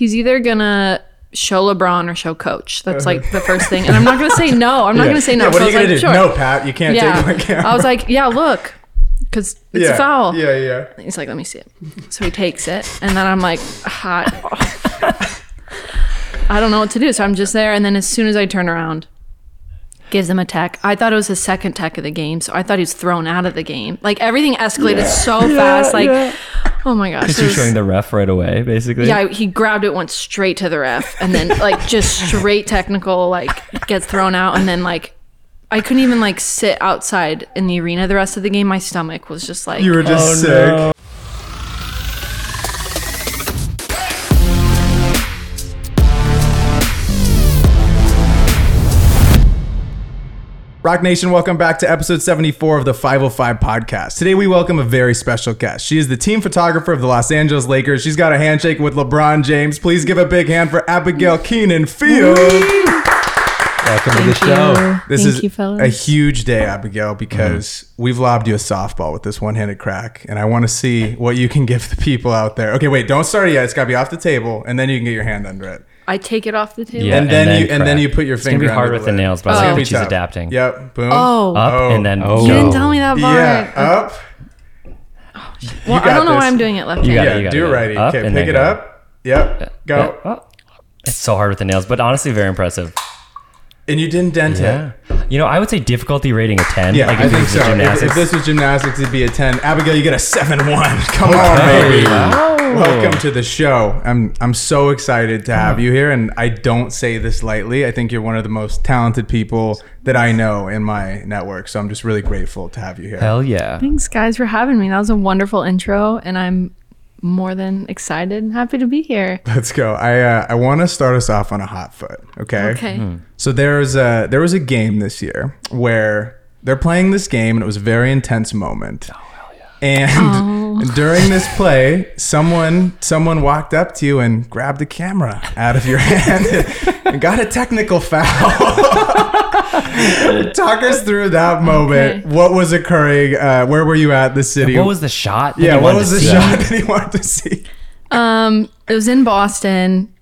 he's either gonna show LeBron or show coach. That's like the first thing. And I'm not gonna say no. I'm not gonna say no. Yeah, what So are you gonna was do? sure. No, Pat, you can't yeah. take my camera. I was like, yeah, look, because it's yeah, a foul. Yeah, yeah. He's like, let me see it. So he takes it, and then I'm like, hot. I don't know what to do. So I'm just there, and then as soon as I turn around, gives him a tech. I thought it was his second tech of the game, so I thought he was thrown out of the game. Like everything escalated so fast. Like, oh my gosh. Because it you're showing the ref right away, basically. yeah, he grabbed it, went straight to the ref, and then like just straight technical, like gets thrown out, and then like I couldn't even like sit outside in the arena the rest of the game. My stomach was just like You were just Oh, sick. no. Rock Nation, welcome back to episode 74 of the 505 podcast. Today we welcome a very special guest. She is the team photographer of the Los Angeles Lakers. She's got a handshake with LeBron James. Please give a big hand for Abigail Keenan Field. Welcome to the show. you. This Thank is you, fellas. a huge day, Abigail, because we've lobbed you a softball with this one-handed crack, and I want to see what you can give the people out there. Okay, wait, don't start it yet. It's got to be off the table, and then you can get your hand under it. I take it off the table. Yeah, And then you- and then you put your It's gonna finger be hard under with the the nails, but Oh. I It's think she's tough. adapting. Yep. Boom. Oh, Up Oh. and then Oh. you didn't tell me that part. Yeah. Up. well, I don't know this. why I'm doing it left You got handed. it, Yeah. you got do it. it righty. Okay. Pick it up. Yep. Go. Oh. It's so hard with the nails, but honestly, very impressive. And you didn't dent Yeah. it. You know, I would say difficulty rating a 10. Yeah, like I if it think so. If, if this was gymnastics, it'd be a 10. Abigail, you get a 7-1. Come on, baby. Welcome to the show. I'm I'm so excited to have you here, and I don't say this lightly. I think you're one of the most talented people that I know in my network. So I'm just really grateful to have you here. Hell yeah. Thanks, guys, for having me. That was a wonderful intro, and I'm more than excited and happy to be here. Let's go. I uh, I want to start us off on a hot foot. Okay. Okay. So there's a there was a game this year where they're playing this game and it was a very intense moment. Oh hell yeah! And during this play, someone someone walked up to you and grabbed the camera out of your hand and got a technical foul. Talk us through that moment. Okay. What was occurring? Uh, where were you at the city? What was the shot? that yeah? you What was the see? shot that he wanted to see? Um, it was in Boston,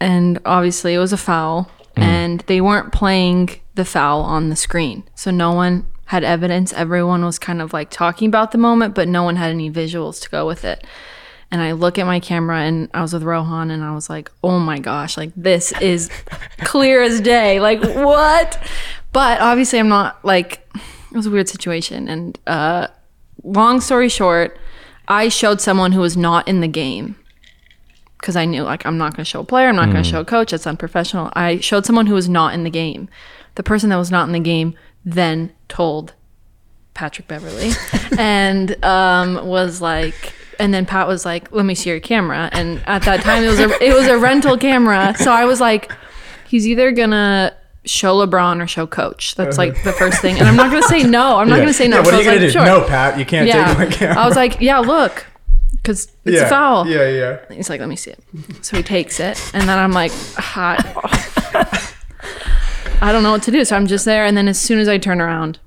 and obviously it was a foul, and they weren't playing the foul on the screen, so no one had evidence. Everyone was kind of like talking about the moment, but no one had any visuals to go with it. And I look at my camera, and I was with Rohan, and I was like, "Oh my gosh! Like this is clear as day. Like what?" But obviously, I'm not like it was a weird situation, and uh, long story short, I showed someone who was not in the game because I knew like I'm not going to show a player, I'm not going to show a coach. That's unprofessional. I showed someone who was not in the game. The person that was not in the game then told Patrick Beverley and um, was like, and then Pat was like, "Let me see your camera." And at that time, it was a it was a rental camera, so I was like, "He's either gonna." Show LeBron or show coach. That's like the first thing. And I'm not gonna say no. I'm not gonna say no. Yeah, what So are you gonna like, do? "Sure." No, Pat, you can't yeah. take my camera. I was like, yeah, look, because it's yeah. a foul. Yeah, yeah. He's like, let me see it. So he takes it, and then I'm like, hot. I don't know what to do. So I'm just there, and then as soon as I turn around,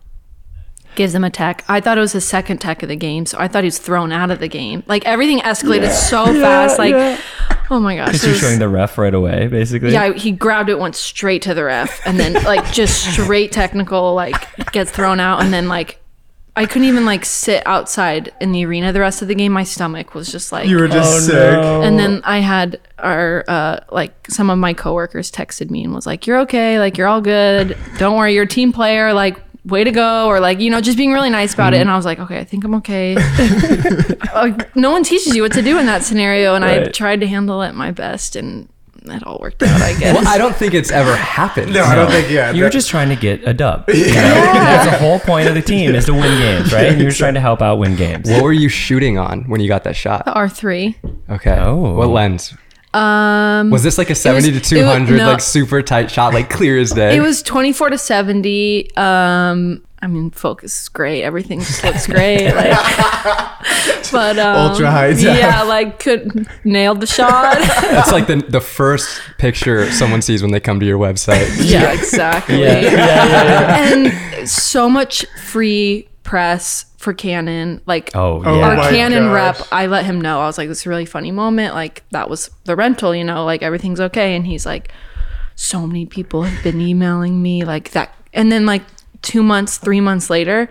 gives him a tech. I thought it was his second tech of the game, so I thought he was thrown out of the game. Like everything escalated so fast. Like, oh my gosh. Because it you're showing the ref right away, basically. yeah, he grabbed it, went straight to the ref, and then like just straight technical, like gets thrown out, and then like I couldn't even like sit outside in the arena the rest of the game. My stomach was just like You were just Oh, sick. no. and then I had our uh like some of my coworkers texted me and was like, "You're okay, like you're all good. Don't worry, you're a team player. Like way to go," or like you know just being really nice about it. Mm-hmm. And I was like, "Okay, I think I'm okay." like no one teaches you what to do in that scenario, and I tried to handle it my best, and it all worked out. I guess. Well, I don't think it's ever happened. No, I don't think. Yeah, You're that- just trying to get a dub. you know? That's the whole point of the team is to win games, right? And you're just trying to help out win games. What were you shooting on when you got that shot? the R three. Okay. Oh. What lens? Um, Was this like a 70 was- to it was- 200, no. like super tight shot, like clear as day? it was 24 to 70. Um, I mean, focus is great. Everything just looks great. Like, but um, Ultra high def. Yeah, like could nailed the shot. That's like the, the first picture someone sees when they come to your website. yeah, exactly. Yeah, yeah, yeah, yeah. And so much free press for Canon. Like Oh, Oh yeah. our my Canon gosh. rep, I let him know. I was like, this is a really funny moment. Like that was the rental, you know, like everything's okay. And he's like, so many people have been emailing me like that. And then like two months, three months later,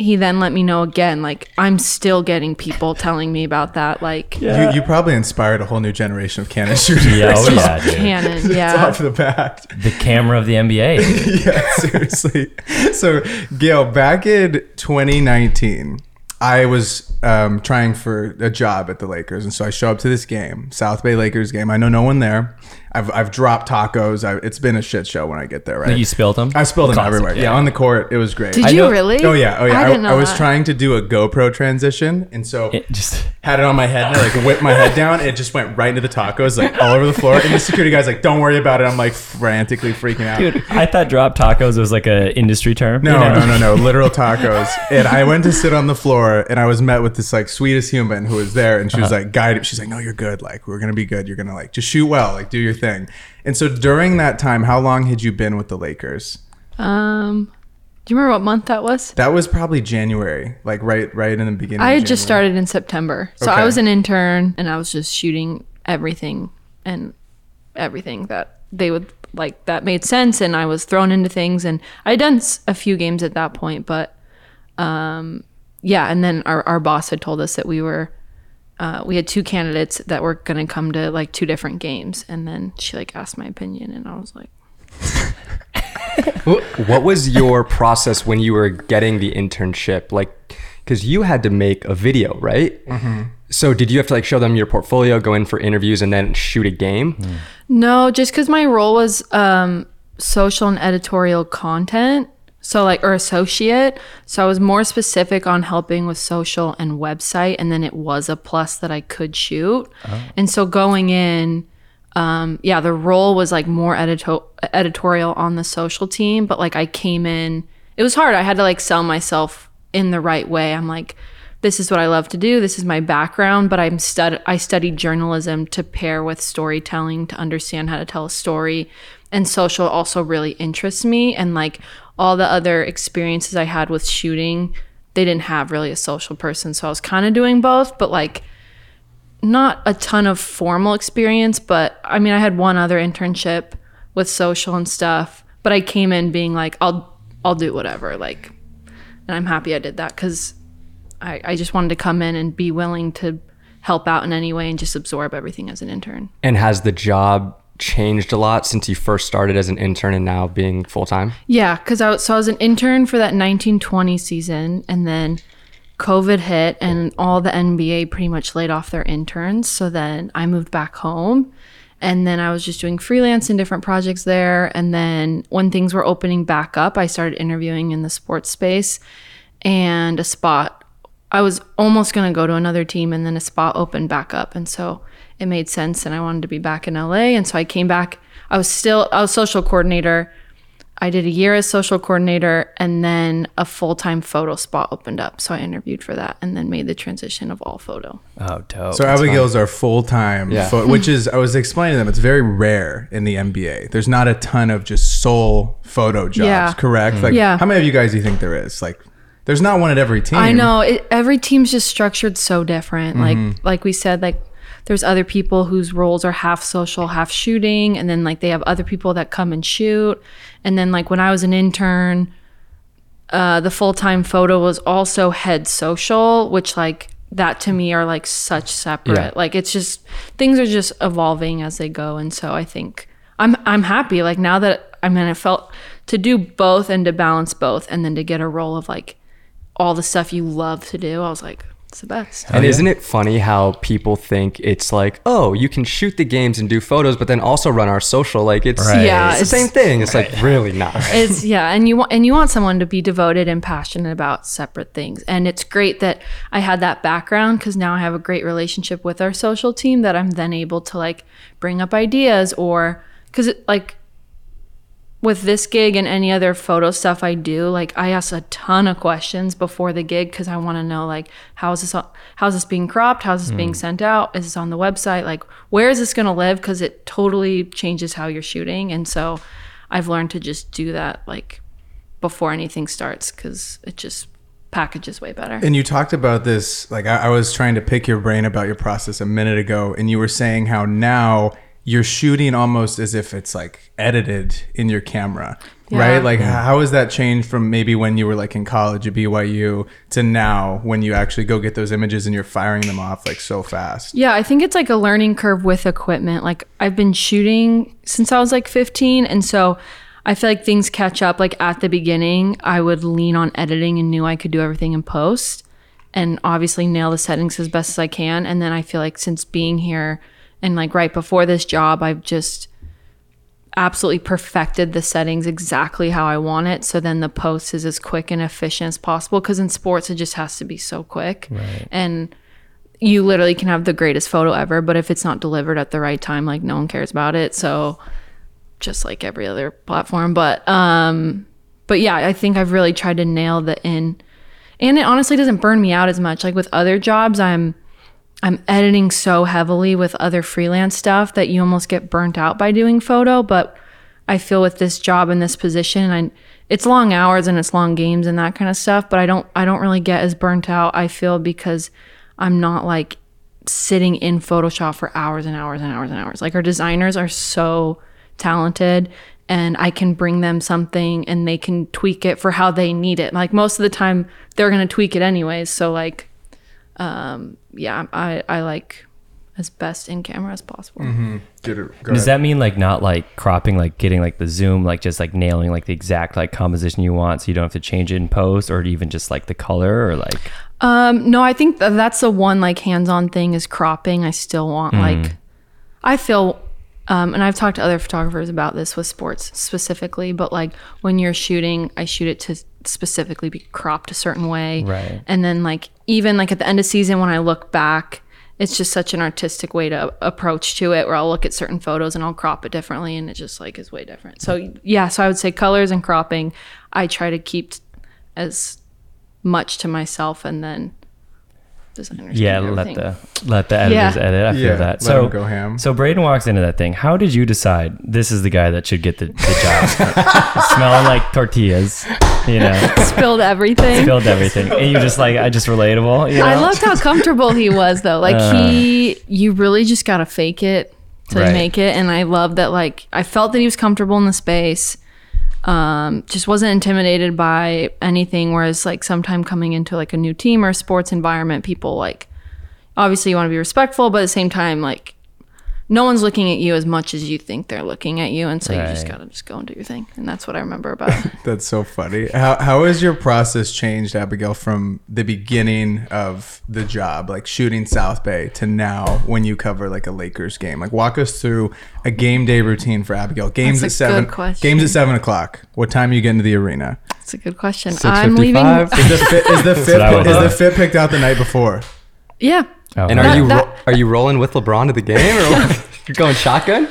he then let me know again. Like I'm still getting people telling me about that. Like You, you probably inspired a whole new generation of Canon shooters. Yeah, oh yeah, dude. Canon, It's yeah. off the bat. The camera of the NBA. yeah, seriously. So, Gail, back in 2019, I was um, trying for a job at the Lakers, and so I show up to this game, South Bay Lakers game. I know no one there. I've, I've dropped tacos. I, it's been a shit show when I get there. Right? You spilled them. I spilled them Classic, everywhere. Yeah. on the court, it was great. Did I you know- really? Oh yeah, oh yeah. I I, didn't know I was that. trying to do a GoPro transition, and so It just had it on my head and I like whipped my head down. It just went right into the tacos, like all over the floor. And the security guy's like, "Don't worry about it." I'm like frantically freaking out. dude. I thought drop tacos was like a industry term. No, you know? no, no, no, literal tacos. And I went to sit on the floor, and I was met with this like sweetest human who was there, and she was uh-huh. like guided. She's like, "No, you're good. Like we're gonna be good. You're gonna like just shoot well. Like do your thing." And so during that time, how long had you been with the Lakers? Um, do you remember what month that was? That was probably January, like right, right in the beginning. I had just started in September. So Okay. I was an intern and I was just shooting everything and everything that they would like that made sense and I was thrown into things and I had done a few games at that point but um yeah and then our, our boss had told us that we were uh, we had two candidates that were going to come to like two different games and then she like asked my opinion and I was like What what was your process when you were getting the internship? Like, because you had to make a video, right? Mm-hmm. So did you have to like show them your portfolio, go in for interviews, and then shoot a game? No, just because my role was um, social and editorial content, so like or associate. So I was more specific on helping with social and website, and then it was a plus that I could shoot. And so going in, um, yeah, the role was like more edito- editorial on the social team, but like I came in, it was hard. I had to like sell myself in the right way. I'm like, this is what I love to do. This is my background, but I'm stud I studied journalism to pair with storytelling to understand how to tell a story. And social also really interests me and like all the other experiences I had with shooting, they didn't have really a social person. So I was kind of doing both, but like not a ton of formal experience, but I mean I had one other internship with social and stuff, but I came in being like I'll I'll do whatever like and I'm happy I did that cuz I, I just wanted to come in and be willing to help out in any way and just absorb everything as an intern. And has the job changed a lot since you first started as an intern and now being full time? Yeah, because I was, so I was an intern for that 1920 season, and then COVID hit, and all the NBA pretty much laid off their interns. So then I moved back home, and then I was just doing freelance in different projects there. And then when things were opening back up, I started interviewing in the sports space, and a spot. I was almost gonna go to another team, and then a spot opened back up, and so it made sense. And I wanted to be back in LA, and so I came back. I was still I was social coordinator. I did a year as social coordinator and then a full time photo spot opened up. So I interviewed for that and then made the transition of all photo. Oh, dope. So Abigail's our full time, Yeah. which is I was explaining to them. It's very rare in the NBA. There's not a ton of just sole photo jobs. Yeah. Correct. Mm. Like, Yeah. how many of you guys do you think there is? Like, there's not one at every team. I know it, every team's just structured so different. Like mm-hmm. like we said, like there's other people whose roles are half social, half shooting, and then like they have other people that come and shoot. And then like when I was an intern, uh, the full time photo was also head social, which like that to me are like such separate. Yeah. Like it's just things are just evolving as they go, and so I think I'm I'm happy. Like now that I mean, I felt to do both and to balance both, and then to get a role of like all the stuff you love to do. I was like, it's the best. and oh, isn't it funny how people think it's like, oh, you can shoot the games and do photos, but then also run our social? Like it's, Right. Yeah, it's the same thing. It's like really not. it's yeah and you want and you want someone to be devoted and passionate about separate things and it's great that i had that background because now i have a great relationship with our social team that i'm then able to like bring up ideas or because like with this gig and any other photo stuff I do, like I ask a ton of questions before the gig because I want to know like how is this how is this being cropped, how is this being mm. sent out, is this on the website, like where is this going to live? Because it totally changes how you're shooting, and so I've learned to just do that like before anything starts because it just packages way better. And you talked about this, like I, I was trying to pick your brain about your process a minute ago, and you were saying how now you're shooting almost as if it's like edited in your camera, Yeah. right? Like mm-hmm. how has that changed from maybe when you were like in college at BYU to now when you actually go get those images and you're firing them off like so fast? Yeah, I think it's like a learning curve with equipment. Like I've been shooting since I was like 15 and so I feel like things catch up like at the beginning I would lean on editing and knew I could do everything in post and obviously nail the settings as best as I can and then I feel like since being here and like right before this job I've just absolutely perfected the settings exactly how I want it. So then the post is as quick and efficient as possible. Because in sports, it just has to be so quick. And you literally can have the greatest photo ever, but if it's not delivered at the right time, like no one cares about it. So just like every other platform. But um but yeah, I think I've really tried to nail the in and it honestly doesn't burn me out as much. Like with other jobs, I'm I'm editing so heavily with other freelance stuff that you almost get burnt out by doing photo. But I feel with this job and this position, I it's long hours and it's long games and that kind of stuff. But I don't I don't really get as burnt out. I feel because I'm not like sitting in Photoshop for hours and hours and hours and hours. Like our designers are so talented and I can bring them something and they can tweak it for how they need it. Like most of the time they're going to tweak it anyways. So like um yeah, I I like as best in camera as possible. Get it, Does ahead. that mean like not like cropping, like getting like the zoom, like just like nailing like the exact like composition you want, so you don't have to change it in post, or even just like the color, or like Um, no, I think th- that's the one like hands-on thing is cropping. I still want like, I feel, um, and I've talked to other photographers about this with sports specifically, but like when you're shooting, I shoot it to specifically be cropped a certain way, Right. And then like even like at the end of season when I look back, it's just such an artistic way to approach to it where I'll look at certain photos and I'll crop it differently and it just like is way different. So yeah, so I would say colors and cropping, I try to keep t- as much to myself and then designers yeah, let everything. the let the editors Yeah. edit. I feel Yeah, that. so them go ham. So Brayden walks into that thing. How did you decide this is the guy that should get the, the job? Smelling like tortillas, you know, spilled everything. spilled everything, and you just like I just relatable. You know? I loved how comfortable he was though. Like uh. he you really just gotta fake it to Right. make it. And I love that like I felt that he was comfortable in the space. Um, just wasn't intimidated by anything. Whereas like sometime coming into like a new team or sports environment, people like obviously you want to be respectful, but at the same time, like no one's looking at you as much as you think they're looking at you, and so you just gotta just go and do your thing. And that's what I remember about. That's so funny. How how has your process changed, Abigail, from the beginning of the job, like shooting South Bay, to now when you cover like a Lakers game? Like, walk us through a game day routine for Abigail. Games That's at a good seven. question. Games at seven o'clock. What time do you get into the arena? That's a good question. I'm leaving. Is the fit is the fit what I would is the fit picked out the night before? Yeah. Oh, And are That- you that- ro- are you rolling with LeBron to the game or you're going shotgun?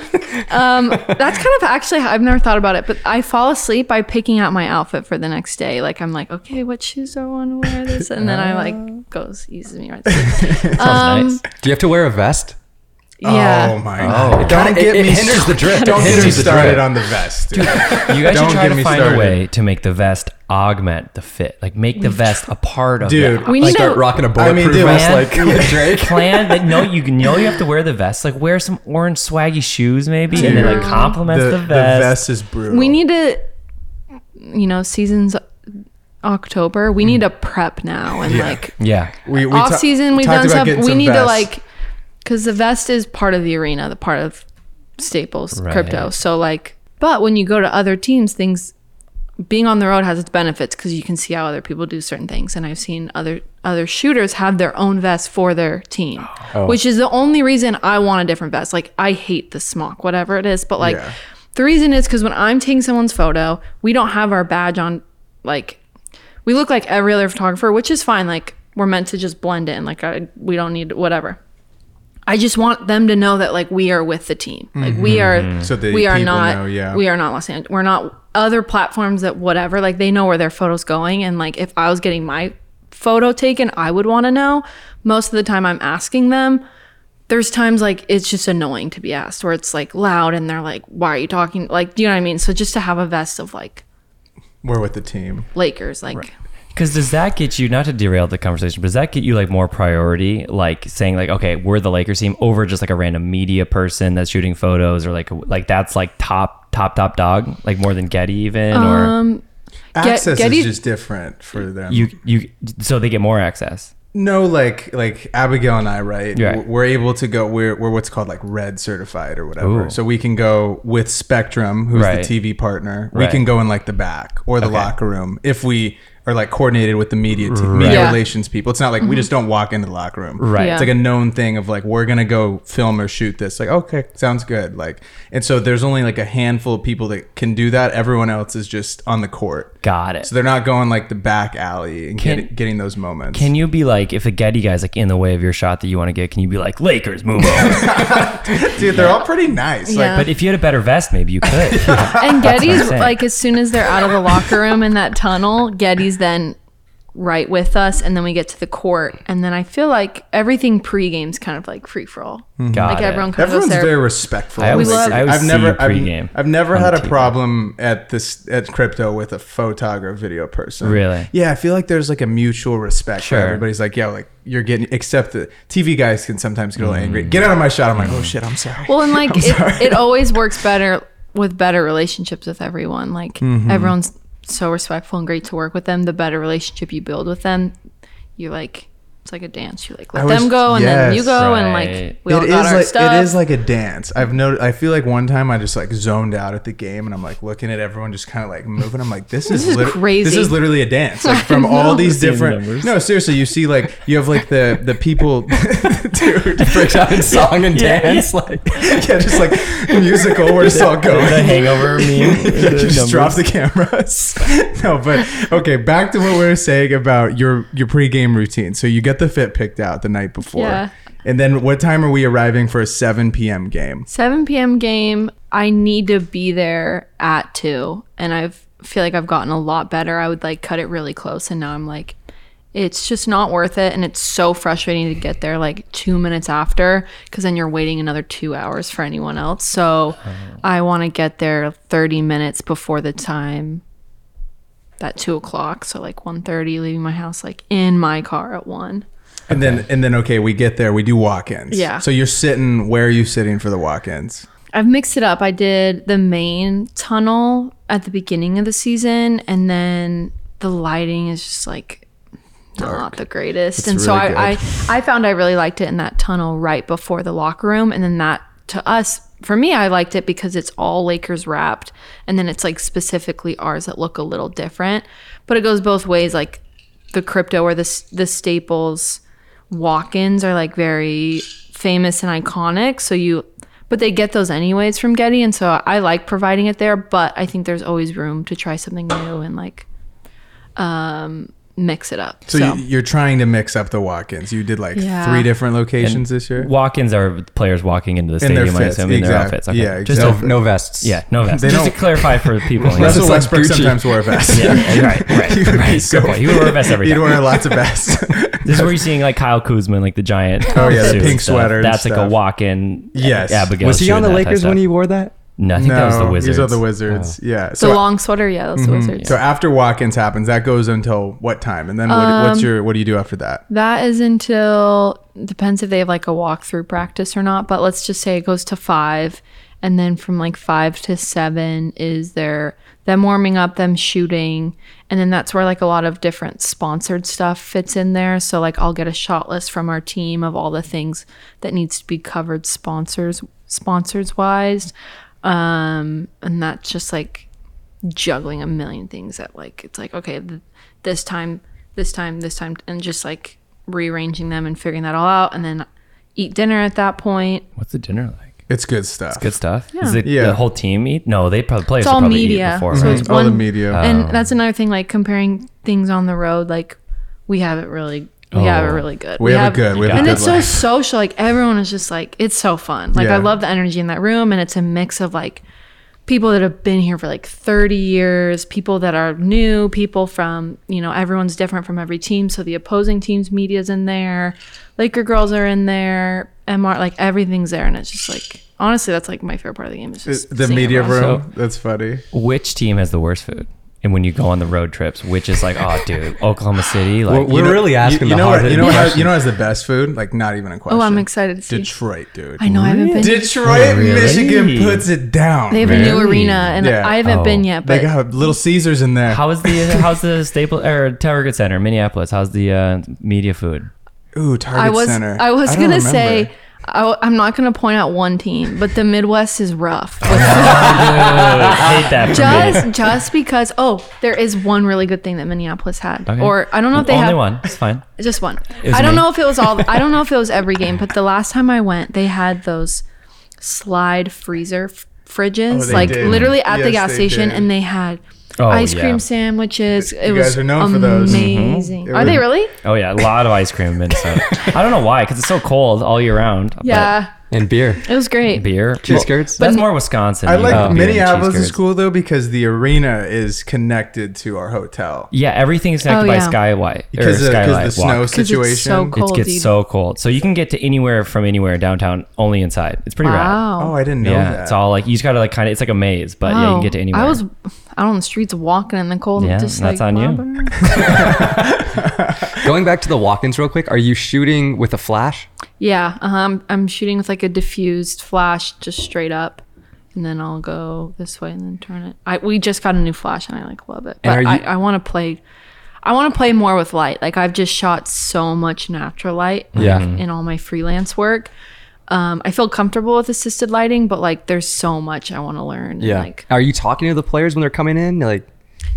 Um, that's kind of actually I've never thought about it, but I fall asleep by picking out my outfit for the next day. Like I'm like, okay, what shoes do I want to wear this, and then I like oh. goes uses me right. There. sounds um, nice. Do you have to wear a vest? Yeah. Oh my oh. god! It Don't get it- me it hinders the drip. Don't get me hinders the started on the vest. dude. You guys Don't should try to find started. a way to make the vest augment the fit, like make the vest a part of Dude, the We need Start to. rocking a I mean, bulletproof dude, vest like Drake. plan that no you know you have to wear the vest like wear some orange swaggy shoes maybe and then like Dude, complements the, the, the vest, vest is brutal. We need to. You know, seasons October. We need mm. to prep now and Yeah. like yeah we, we off ta- season. We've done stuff. We some need to like because the vest is part of the arena, the part of Staples Right. crypto. So like, but when you go to other teams, things being on the road has its benefits because you can see how other people do certain things. And I've seen other other shooters have their own vest for their team, Oh. which is the only reason I want a different vest. Like I hate the smock, whatever it is, but like Yeah. the reason is because when I'm taking someone's photo, we don't have our badge on. Like we look like every other photographer, which is fine. Like we're meant to just blend in. Like I, we don't need whatever. I just want them to know that like we are with the team. Like we mm-hmm. are So the we are people not know, yeah. we are not Los Angeles. We're not other platforms that whatever. Like they know where their photo's going and like if I was getting my photo taken, I would want to know. Most of the time I'm asking them. There's times like it's just annoying to be asked where it's like loud and they're like, "Why are you talking?" Like, do you know what I mean? So just to have a vest of like We're with the team. Lakers, like Because does that get you not to derail the conversation, but does that get you like more priority, like saying like, okay, we're the Lakers team over just like a random media person that's shooting photos, or like like that's like top top top dog, like more than Getty even, or Um, Access Getty- is just different for them. you you so they get more access. No, like like Abigail and I, right? Right. We're able to go. We're we're what's called like red certified or whatever. Ooh. So we can go with Spectrum, who's Right. the TV partner. We can go in like the back or the Okay. locker room if we are like coordinated with the media te- Right. media Yeah. relations people. It's not like we mm-hmm. just don't walk into the locker room. Right. Yeah. It's like a known thing of like we're gonna go film or shoot this. Like okay, sounds good. Like and so there's only like a handful of people that can do that. Everyone else is just on the court. Got it. So they're not going like the back alley and Can- getting, getting those moments. Can you be like, if a Getty guy's like in the way of your shot that you want to get, can you be like, Lakers, move on? Dude, they're all pretty nice. Like Yeah. but if you had a better vest, maybe you could. and Getty's like as soon as they're out of the locker room in that tunnel, Getty's then right with us, and then we get to the court, and then I feel like everything pre-game's kind of like free for all. Got Like it. everyone kind of goes Everyone's there. very respectful. I always, love- I always I've see never, you I've, pregame. I've never had a TV. problem at this at crypto with a photographer, video person. Really? Yeah, I feel like there's like a mutual respect. Sure. Sure. Everybody's like, yeah, like you're getting. Except the TV guys can sometimes get a little Mm. angry. Get out of my shot. I'm like, oh shit, I'm sorry. Well, and like it, it always works better with better relationships with everyone. Like Mm-hmm. everyone's so respectful and great to work with them. The better relationship you build with them, you like it's like a dance. You like let I was- them go and then you yes. go and Right. like we all it got is our like stuff. it is like a dance. I've noticed. I feel like one time I just like zoned out at the game and I'm like looking at everyone just kind of like moving. I'm like, this is is lit- crazy. This is literally a dance. Like from all these Seeing different. numbers. No, seriously, you see like you have like the the people, dude. breaks out in song and Yeah, dance. Like yeah, just like musical. We're just all going. the hangover meme. Yeah, the just drop the cameras. no, but okay, back to what we were saying about your your pregame routine. So you get the fit picked out the night before. Yeah. And then what time are we arriving for a 7 p.m. game? 7 p.m. game. I need to be there at two, and I feel like I've gotten a lot better. I would like cut it really close, and now I'm like, it's just not worth it, and it's so frustrating to get there like two minutes after, because then you're waiting another two hours for anyone else. So oh. I want to get there 30 minutes before the time. That two o'clock, so like 1.30, leaving my house like in my car at one. And then and then okay, we get there, we do walk-ins. Yeah. So you're sitting where are you sitting for the walk-ins? I've mixed it up. I did the main tunnel at the beginning of the season, and then the lighting is just like not the greatest. and so really I, good. I I found I really liked it in that tunnel right before the locker room, and then that to us for me I liked it because it's all Lakers wrapped, and then it's like specifically ours that look a little different. But it goes both ways. Like the crypto or the the staples walk-ins are like very famous and iconic so you but they get those anyways from getty and so i like providing it there but i think there's always room to try something new and like um mix it up So, so, You, you're trying to mix up the walk-ins. You did like Yeah. three different locations this year. Walk-ins are players walking into the In their stadium, I fits, assume, in their outfits. Okay. yeah, Just no, no vests. yeah, no vests. They Just to don't- clarify for people. yeah. Russell like Westbrook Gucci. sometimes wore a vest. Yeah, right, right, He would right. so- Good point. You wear a vest every He'd time. wear lots of vests. This is where you're seeing like Kyle Kuzma, in, like the giant. Oh, yeah, the pink sweater That's like a walk-in. Yes. Abigail Was he on the Lakers when he wore that? No, I think that was the Wizards. These are the Wizards. Yeah. the So long sweater yeah that's the mm-hmm. wizards So after walk-ins happens, that goes until what time? And then what, what's um, your what do you do after that? that is until depends if they have like a walkthrough practice or not but let's just say it goes to five and then from like five to seven is their them warming up them shooting and then that's where like a lot of different sponsored stuff fits in there so like i'll get a shot list from our team of all the things that needs to be covered sponsors sponsors wise um and that's just like juggling a million things at like it's like okay th- this time this time this time and just like rearranging them and figuring that all out and then eat dinner at that point What's the dinner like? It's good stuff. It's good stuff. Yeah. Is it Yeah. the whole team eat? No, they probably players it's all probably media eat before. so right? it's All the one media. and that's another thing like comparing things on the road like we have it really we have it Oh. really good we have, it good. We have got a and good it's so social like everyone is just like it's so fun like Yeah. i love the energy in that room and it's a mix of like people that have been here for like 30 years people that are new people from you know everyone's different from every team so the opposing team's media's in there laker girls are in there mr like everything's there and it's just like honestly that's like my favorite part of the game is uh, just the media everyone. room. So- that's funny. Which team has the worst food? And when you go on the road trips, which is like, oh, dude, Oklahoma City, We're, we're You know- really asking you, you the know hard what, you know what has, questions. you know what has the best food? Like not even a question. Oh, I'm excited to see. Detroit, dude. I know I haven't been. Detroit, Really? Michigan puts it down. They have a new arena, and Yeah. I haven't Oh. been yet. They But got Little Caesars in there. How is the how's the staple or Target Center, Minneapolis? How's the uh, media food? Ooh, Target I was Center. I was don't gonna remember. say I, am not gonna point out one team, but the Midwest is rough. With I hate that for me. just just because oh, there is one really good thing that Minneapolis had, Okay. or I don't know if they had. Only have one. It's fine. just one. I don't me. know if it was all. I don't know if it was every game, but the last time I went, they had those slide freezer f- fridges, Oh, like did. literally at the gas station, did. and they had. Oh, ice yeah. cream sandwiches. It You was guys are known for those. Mm-hmm. amazing. It Are they really? Oh yeah, a lot of ice cream in Minnesota. I don't know why, because it's so cold all year round. but Yeah, and beer. it was great. beer, Cheese Well, curds. That's more Wisconsin. I you like know, beer and Minneapolis cheese is cool though because the arena is connected to our hotel Yeah, everything is connected Oh, by yeah. Skyway or because of, Skylight because the snow Walk. 'Cause it's situation. so It gets you- so cold, so you can get to anywhere from anywhere downtown only inside. It's pretty rad. Wow. oh, I didn't know Yeah, that. it's all like you just gotta like kind of. It's like a maze, but yeah, you can get to anywhere. I was out on the streets walking in the cold. Yeah, just that's like, on you. Going back to the walk-ins real quick. Are you shooting with a flash? Yeah, uh-huh. I'm, I'm shooting with like a diffused flash, just straight up, and then I'll go this way and then turn it. I we just got a new flash and I like love it, And but are I, you- I want to play. I want to play more with light. Like I've just shot so much natural light Yeah. in all my freelance work. Um, I feel comfortable with assisted lighting, but like there's so much I want to learn. and, Yeah. like Are you talking to the players when they're coming in? Like,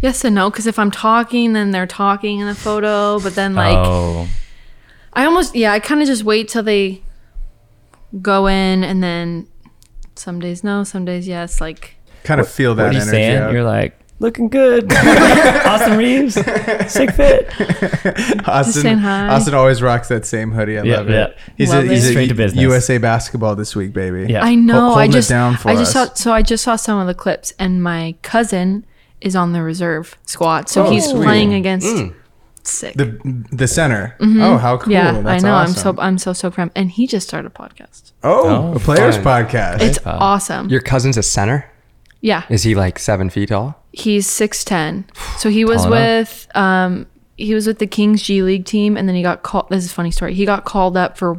yes and no, because if I'm talking, then they're talking in the photo, but then like oh, I almost yeah, I kind of just wait till they go in and then some days no, some days yes, like kind of feel that what are you energy. saying? out. You're like looking good, Austin Reaves, sick fit. Austin. Austin always rocks that same hoodie. I Yeah, love yeah. it. He's Love a, he's it. a Straight to business. USA basketball this week, baby. Yeah. I know. I holding it just down for I just us. saw so I just saw some of the clips and my cousin is on the reserve squad. So Oh, he's sweet. playing against sick. The the center. Oh, how cool! Mm-hmm. yeah, That's I know. Awesome. I'm so I'm so stoked for him. And he just started a podcast. Oh, Oh, a players fun. podcast. It's Wow. awesome. your cousin's a center? yeah. Is he like seven feet tall? He's six ten. So he was with um he was with the Kings G League team and then he got called this is a funny story. He got called up for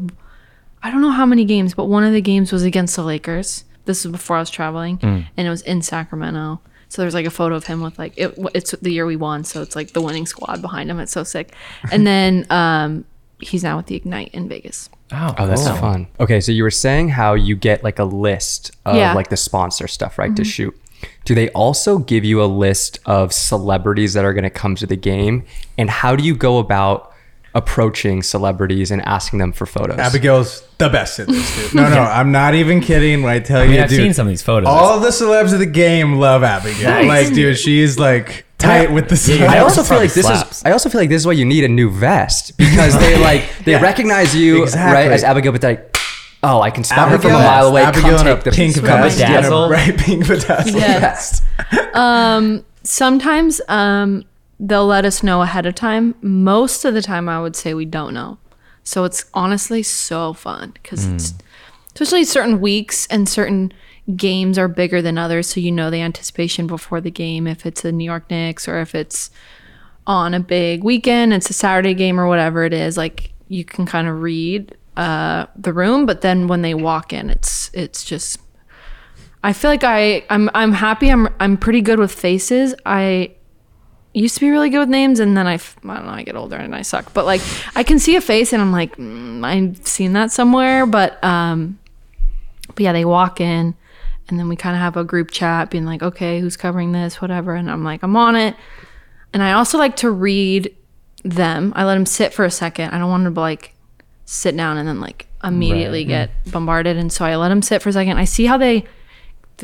I don't know how many games, but one of the games was against the Lakers. This was before I was traveling Mm. and it was in Sacramento. So there's like a photo of him with like it, it's the year we won, so it's like the winning squad behind him. It's so sick. And then um he's now with the Ignite in Vegas. Oh, Oh, that's cool. fun. Okay, so you were saying how you get like a list of Yeah. like the sponsor stuff, right, to shoot. Do they also give you a list of celebrities that are going to come to the game? And how do you go about approaching celebrities and asking them for photos? Abigail's the best at this, dude. No, no, I'm not even kidding when I tell I you, mean, I've dude. seen some of these photos. all the celebs of the game love Abigail. Nice. Like, dude, she's like tight with the. Yeah, I also feel like this slaps. is. I also feel like this is why you need a new vest because they like they Yeah. recognize you Exactly. right as Abigail, but they're like, oh, I can spot her from a mile away. Abigail come in take the pink Come vest, bedazzle. and a right pink bedazzle Yes. vest. Um, sometimes um, they'll let us know ahead of time. Most of the time, I would say we don't know. So it's honestly so fun because it's especially certain weeks and certain games are bigger than others. So you know the anticipation before the game if it's the New York Knicks or if it's on a big weekend, it's a Saturday game or whatever it is. Like you can kind of read uh, the room, but then when they walk in, it's it's just I feel like I I'm I'm happy. I'm I'm pretty good with faces. I used to be really good with names, and then I f- I don't know. I get older and I suck. But like I can see a face, and I'm like mm, I've seen that somewhere. But um, but yeah, they walk in, and then we kind of have a group chat, being like, okay, who's covering this, whatever. And I'm like, I'm on it. And I also like to read them. I let them sit for a second. I don't want them to like sit down and then like immediately Right. get bombarded. And so I let them sit for a second. I see how they do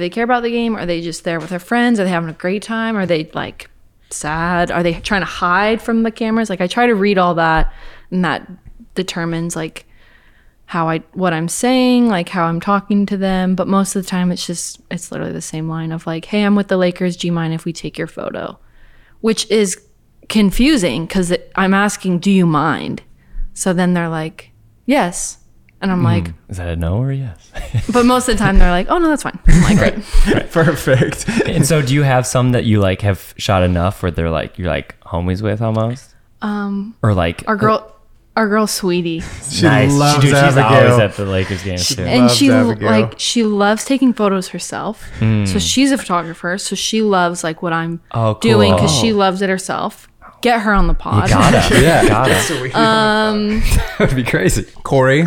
they care about the game? Are they just there with their friends? Are they having a great time? Are they like sad? Are they trying to hide from the cameras? Like I try to read all that and that determines like how I what I'm saying, like how I'm talking to them, but most of the time it's just it's literally the same line of like, "Hey, I'm with the Lakers. Do you mind if we take your photo?" Which is confusing cuz I'm asking, "Do you mind?" So then they're like, "Yes." And I'm like, Is that a no or a yes? but most of the time they're like, oh no, that's fine. I'm like, great. Perfect. and so, do you have some that you like have shot enough where they're like you're like homies with almost, Um, or like our girl, our girl, sweetie, She nice. loves she, dude, she's Abigail. always at the Lakers games too. and she Abigail. like she loves taking photos herself. Hmm. So she's a photographer. So she loves like what I'm Oh, cool. doing because she loves it herself. Get her on the pod. Gotta, Yeah. gotta. that would be crazy. Corey.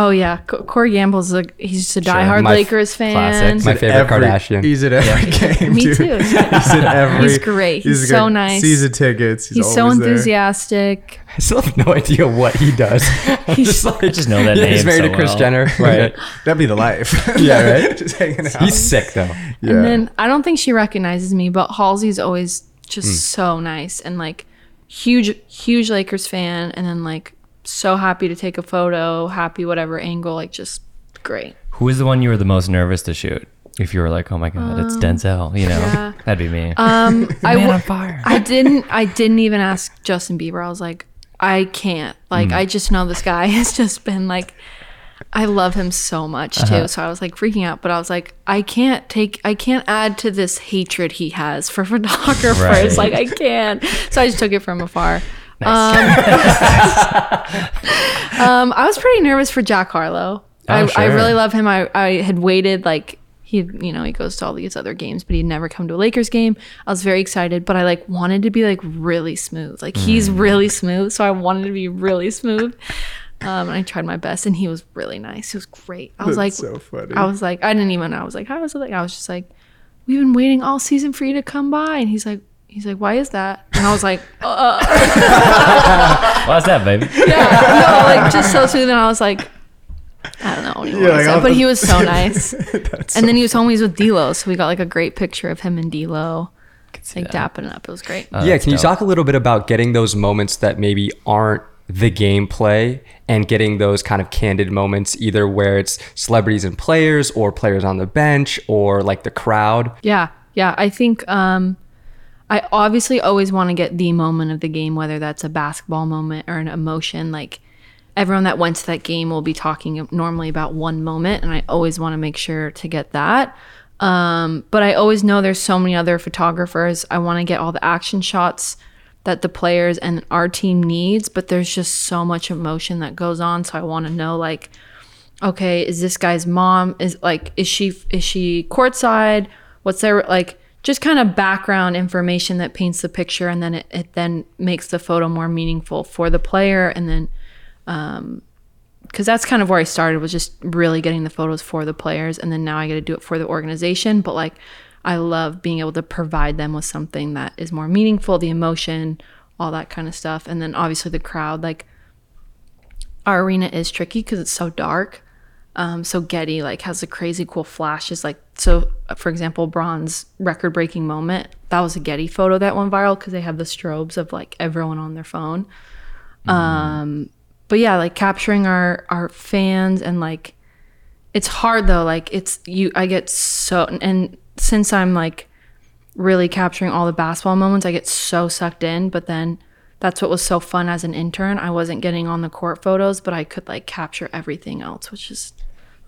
Oh yeah, Co- Corey Gamble's a he's just a diehard My f- Lakers fan. classic. My favorite every- Kardashian. He's at every game. Me dude. too. He's at every. He's great. He's so nice. Season tickets. He's, He's so always there. enthusiastic. I still have no idea what he does. I'm just like, I just know that yeah, name he's married so to Kris well. Jenner. Right. That'd be the life. Yeah, right? Just hanging out. He's sick though. yeah. And then I don't think she recognizes me, but Halsey's always just Hmm. so nice and like huge, huge Lakers fan, and then like so happy to take a photo, happy whatever angle, like just great. Who is the one you were the most nervous to shoot? If you were like, oh my god, it's um, Denzel, you know, yeah. that'd be me. Um, I w- on fire. I didn't. I didn't even ask Justin Bieber. I was like, I can't. Like, mm. I just know this guy has just been like, I love him so much too. Uh-huh. So I was like freaking out, but I was like, I can't take. I can't add to this hatred he has for photographers. Right. Like, I can't. So I just took it from afar. Um, I was pretty nervous for Jack Harlow. I, I sure. really love him. I, I had waited like he, you know, he goes to all these other games, but he'd never come to a Lakers game. I was very excited, but I like wanted to be like really smooth. Like he's Mm. really smooth, so I wanted to be really smooth. Um, and I tried my best, and he was really nice. He was great. I was like, so funny. I was like, I didn't even. I was like, how was it? Like? I was just like, we've been waiting all season for you to come by, and he's like, he's like, why is that? And I was like, uh. Why's that, baby? yeah, no, like just so smooth. And I was like, I don't know anymore. Yeah, like, I'll but he was so nice. That's and then he was home. homies with D'Lo, so we got like a great picture of him and D'Lo, see like that. dapping it up. It was great. Oh, yeah, can you dope. talk a little bit about getting those moments that maybe aren't the gameplay and getting those kind of candid moments, either where it's celebrities and players or players on the bench or like the crowd? Yeah, yeah. I think um, I obviously always want to get the moment of the game, whether that's a basketball moment or an emotion. Like everyone that went to that game will be talking normally about one moment, and I always want to make sure to get that. Um, but I always know there's so many other photographers. I want to get all the action shots that the players and our team needs, but there's just so much emotion that goes on. So I want to know like okay, is this guy's mom is like is she is she courtside? What's their like just kind of background information that paints the picture and then it, it then makes the photo more meaningful for the player. And then um because that's kind of where I started was just really getting the photos for the players. And then now I get to do it for the organization. But like I love being able to provide them with something that is more meaningful the emotion all that kind of stuff. And then obviously the crowd like our arena is tricky because it's so dark. Um, so Getty like has a crazy cool flashes. Like so, uh, for example, Bron's record breaking moment that was a Getty photo that went viral because they have the strobes of like everyone on their phone. Um, but yeah, like capturing our our fans and like it's hard though. Like it's you. I get so and since I'm like really capturing all the basketball moments, I get so sucked in. But then that's what was so fun as an intern. I wasn't getting on the court photos, but I could like capture everything else, which is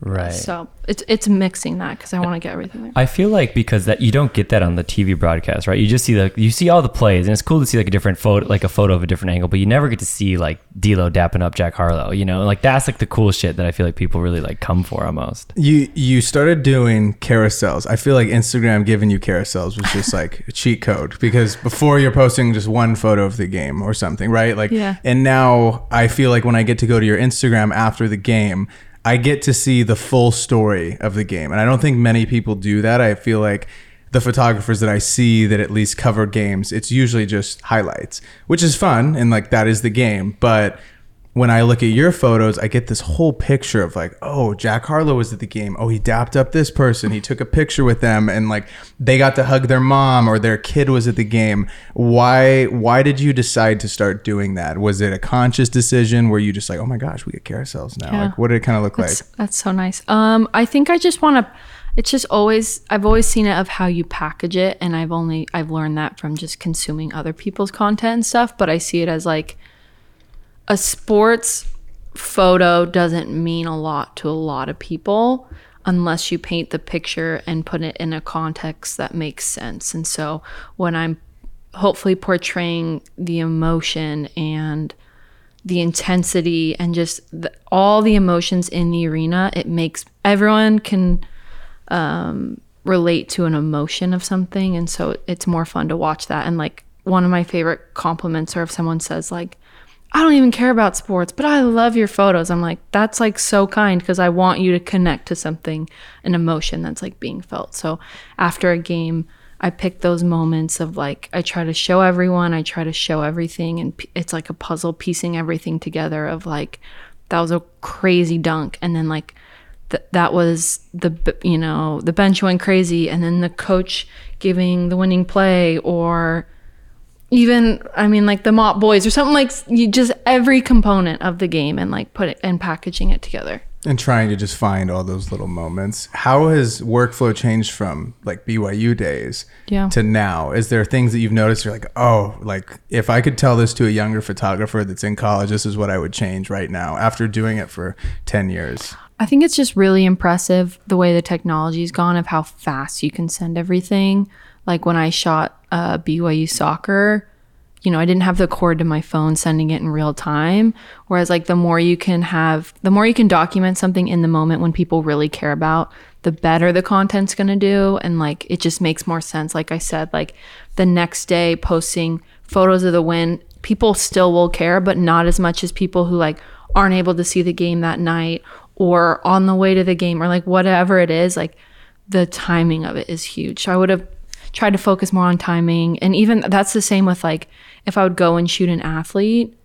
Right. so it's it's mixing that because I want to get everything there. I feel like because that you don't get that on the TV broadcast, right? You just see the you see all the plays, and it's cool to see like a different photo, like a photo of a different angle, but you never get to see like D'Lo dapping up Jack Harlow. You know, like that's like the cool shit that I feel like people really like come for almost. You you started doing carousels. I feel like Instagram giving you carousels was just like a cheat code because before you're posting just one photo of the game or something, right? Like Yeah. and now I feel like when I get to go to your Instagram after the game, I get to see the full story of the game. And I don't think many people do that. I feel like the photographers that I see that at least cover games, it's usually just highlights, which is fun and like that is the game, but when I look at your photos, I get this whole picture of like, oh, Jack Harlow was at the game. Oh, he dapped up this person. He took a picture with them, and like they got to hug their mom or their kid was at the game. Why? Why did you decide to start doing that? Was it a conscious decision? Were you just like, oh my gosh, we get carousels now? Yeah. Like, what did it kind of look That's like? that's so nice. Um, I think I just want to. It's just always I've always seen it of how you package it, and I've only I've learned that from just consuming other people's content and stuff. But I see it as like a sports photo doesn't mean a lot to a lot of people unless you paint the picture and put it in a context that makes sense. And so when I'm hopefully portraying the emotion and the intensity and just the, all the emotions in the arena, it makes everyone can um, relate to an emotion of something. And so it's more fun to watch that. And like one of my favorite compliments are if someone says, like, I don't even care about sports, but I love your photos. I'm like, that's like so kind because I want you to connect to something, an emotion that's like being felt. So after a game, I pick those moments of like, I try to show everyone, I try to show everything. And it's like a puzzle piecing everything together of like, that was a crazy dunk. And then like, th- that was the, you know, the bench went crazy. And then the coach giving the winning play or, even I mean like the mop boys or something like you just every component of the game and like put it and packaging it together. and trying to just find all those little moments. How has workflow changed from like BYU days Yeah. to now? Is there things that you've noticed you're like, oh, like if I could tell this to a younger photographer that's in college, this is what I would change right now after doing it for 10 years? I think it's just really impressive the way the technology's gone of how fast you can send everything. Like when I shot uh, BYU soccer, you know, I didn't have the cord to my phone sending it in real time. Whereas, like, the more you can have, the more you can document something in the moment when people really care about, the better the content's gonna do. And, like, it just makes more sense. Like I said, like, the next day posting photos of the win, people still will care, but not as much as people who, like, aren't able to see the game that night or on the way to the game or, like, whatever it is. Like, the timing of it is huge. So I would have tried to focus more on timing. And even that's the same with like if I would go and shoot an athlete,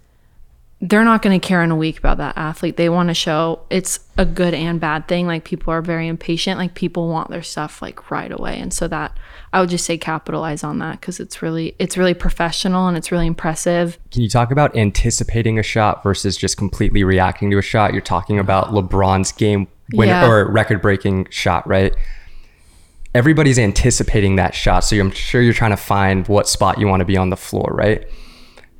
they're not going to care in a week about that athlete. They want to show it's a good and bad thing. Like people are very impatient. Like people want their stuff like right away. And so that I would just say capitalize on that because it's really it's really professional and it's really impressive. Can you talk about anticipating a shot versus just completely reacting to a shot? You're talking about LeBron's game winner Yeah. or record breaking shot, right? Everybody's anticipating that shot. So I'm sure you're trying to find what spot you want to be on the floor, right?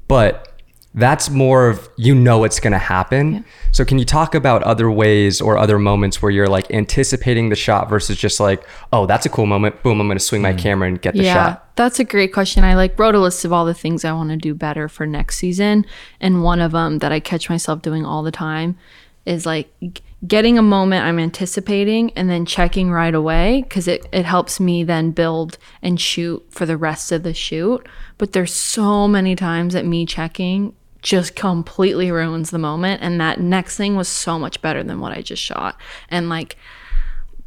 But that's more of you know it's going to happen. So can you talk about other ways or other moments where you're like anticipating the shot versus just like, oh, that's a cool moment. Boom, I'm going to swing my mm. camera and get the shot. yeah, shot. that's a great question. I like wrote a list of all the things I want to do better for next season, and one of them that I catch myself doing all the time is like g- getting a moment I'm anticipating and then checking right away because it, it helps me then build and shoot for the rest of the shoot. But there's so many times that me checking just completely ruins the moment and that next thing was so much better than what I just shot. And like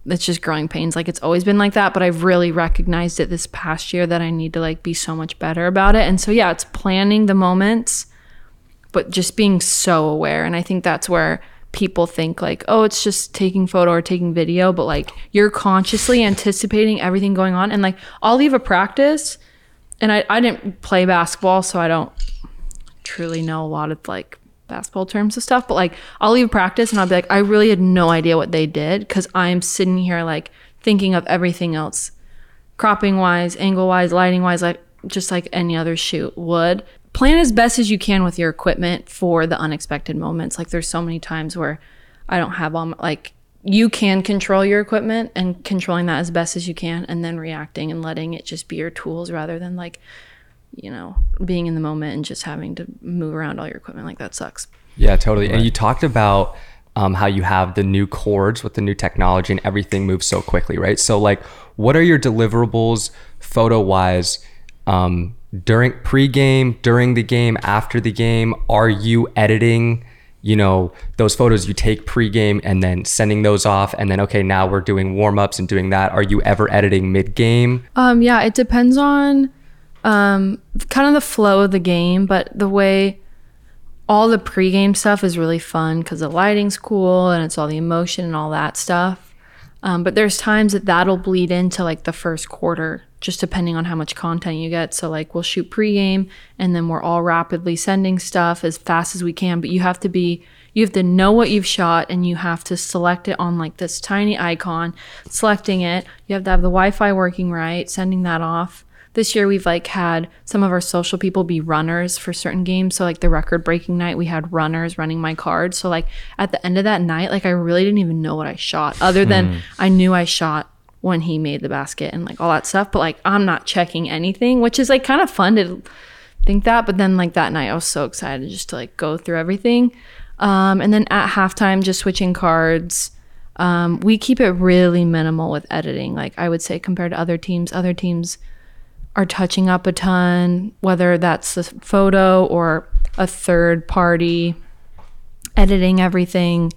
it's just growing pains like it's always been like that but i've really recognized it this past year that i need to like be so much better about it and so yeah it's planning the moments but just being so aware and i think that's where people think like oh it's just taking photo or taking video but like you're consciously anticipating everything going on and like i'll leave a practice and i, I didn't play basketball so i don't truly know a lot of like basketball terms and stuff, but like I'll leave practice and I'll be like, I really had no idea what they did because I'm sitting here like thinking of everything else, cropping wise, angle wise, lighting wise, like just like any other shoot would. Plan as best as you can with your equipment for the unexpected moments. Like there's so many times where I don't have all my, like you can control your equipment and controlling that as best as you can and then reacting and letting it just be your tools rather than like you know, being in the moment and just having to move around all your equipment like that sucks. Yeah, totally. And you talked about um, how you have the new cords with the new technology and everything moves so quickly, right? So, like, what are your deliverables photo wise um, during pre-game, during the game, after the game? Are you editing? You know those photos you take pre-game and then sending those off, and then okay, now we're doing warm-ups and doing that. Are you ever editing mid-game? Um, yeah, it depends on um, kind of the flow of the game, but the way all the pregame stuff is really fun because the lighting's cool and it's all the emotion and all that stuff. Um, but there's times that that'll bleed into like the first quarter, just depending on how much content you get. So like we'll shoot pregame and then we're all rapidly sending stuff as fast as we can. But you have to be, you have to know what you've shot and you have to select it on like this tiny icon, selecting it. You have to have the Wi-Fi working right, sending that off this year we've like had some of our social people be runners for certain games. So like the record breaking night, we had runners running my cards. So like at the end of that night, like I really didn't even know what I shot, other than hmm. I knew I shot when he made the basket and like all that stuff. But like I'm not checking anything, which is like kind of fun to think that. But then like that night, I was so excited just to like go through everything. Um, and then at halftime, just switching cards. Um, we keep it really minimal with editing. Like I would say, compared to other teams, other teams are touching up a ton, whether that's the photo or a third party editing everything.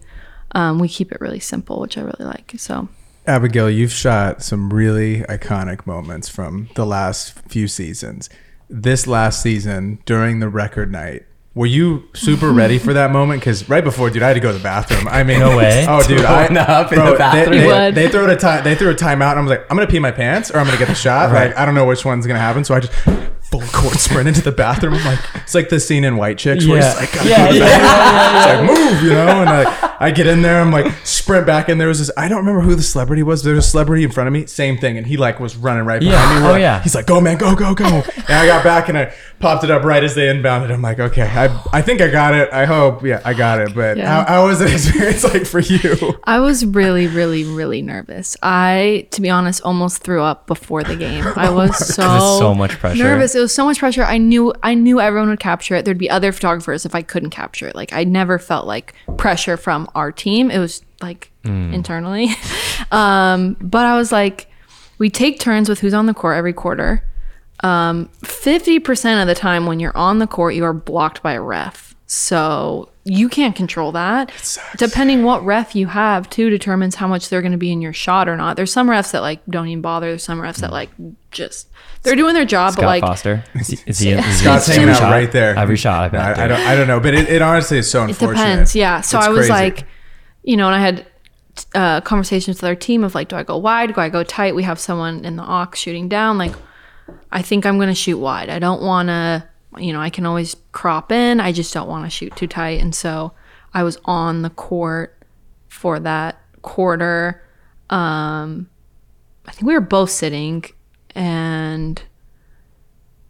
Um, we keep it really simple, which I really like. So Abigail, you've shot some really iconic moments from the last few seasons. This last season, during the record night, were you super ready for that moment? Because right before, dude, I had to go to the bathroom. I mean, No way. Oh, dude, I, up in the bathroom. They, they, they threw a time. They threw a timeout, and I was like, I'm gonna pee my pants or I'm gonna get the shot. Like, I don't know which one's gonna happen. So I just full court sprint into the bathroom. I'm like, it's like the scene in White Chicks where Yeah. he's like, gotta Yeah, go to the yeah, bathroom. It's like move, you know. And I, I get in there. I'm like sprint back, and there was this. I don't remember who the celebrity was. There's a celebrity in front of me. Same thing, and he like was running right behind Yeah. me. Oh, We're- yeah. He's like, go man, go go go. And I got back and I popped it up right as they inbounded. I'm like, okay, I I think I got it. I hope, yeah, I got it. But Yeah. how, how was the experience like for you? I was really, really, really nervous. I, to be honest, almost threw up before the game. I oh was so, so much pressure. nervous. It was so much pressure. I knew, I knew everyone would capture it. There'd be other photographers if I couldn't capture it. Like I never felt like pressure from our team. It was like internally. um, but I was like, we take turns with who's on the court every quarter. Um, 50% of the time when you're on the court, you are blocked by a ref. So you can't control that. Depending what ref you have, too, determines how much they're going to be in your shot or not. There's some refs that like don't even bother. There's some refs that like just they're doing their job, Scott but like Foster. Is he, is he, is he Scott's hanging out shot? right there. Every shot. I bet. I, I don't I don't know, but it, it honestly is so it unfortunate. depends. Yeah. So It's I was crazy. like, you know, and I had uh, conversations with our team of like, do I go wide? Do I go tight? We have someone in the aux shooting down. Like, I think I'm going to shoot wide. I don't want to, you know, I can always crop in. I just don't want to shoot too tight. And so I was on the court for that quarter. Um, I think we were both sitting and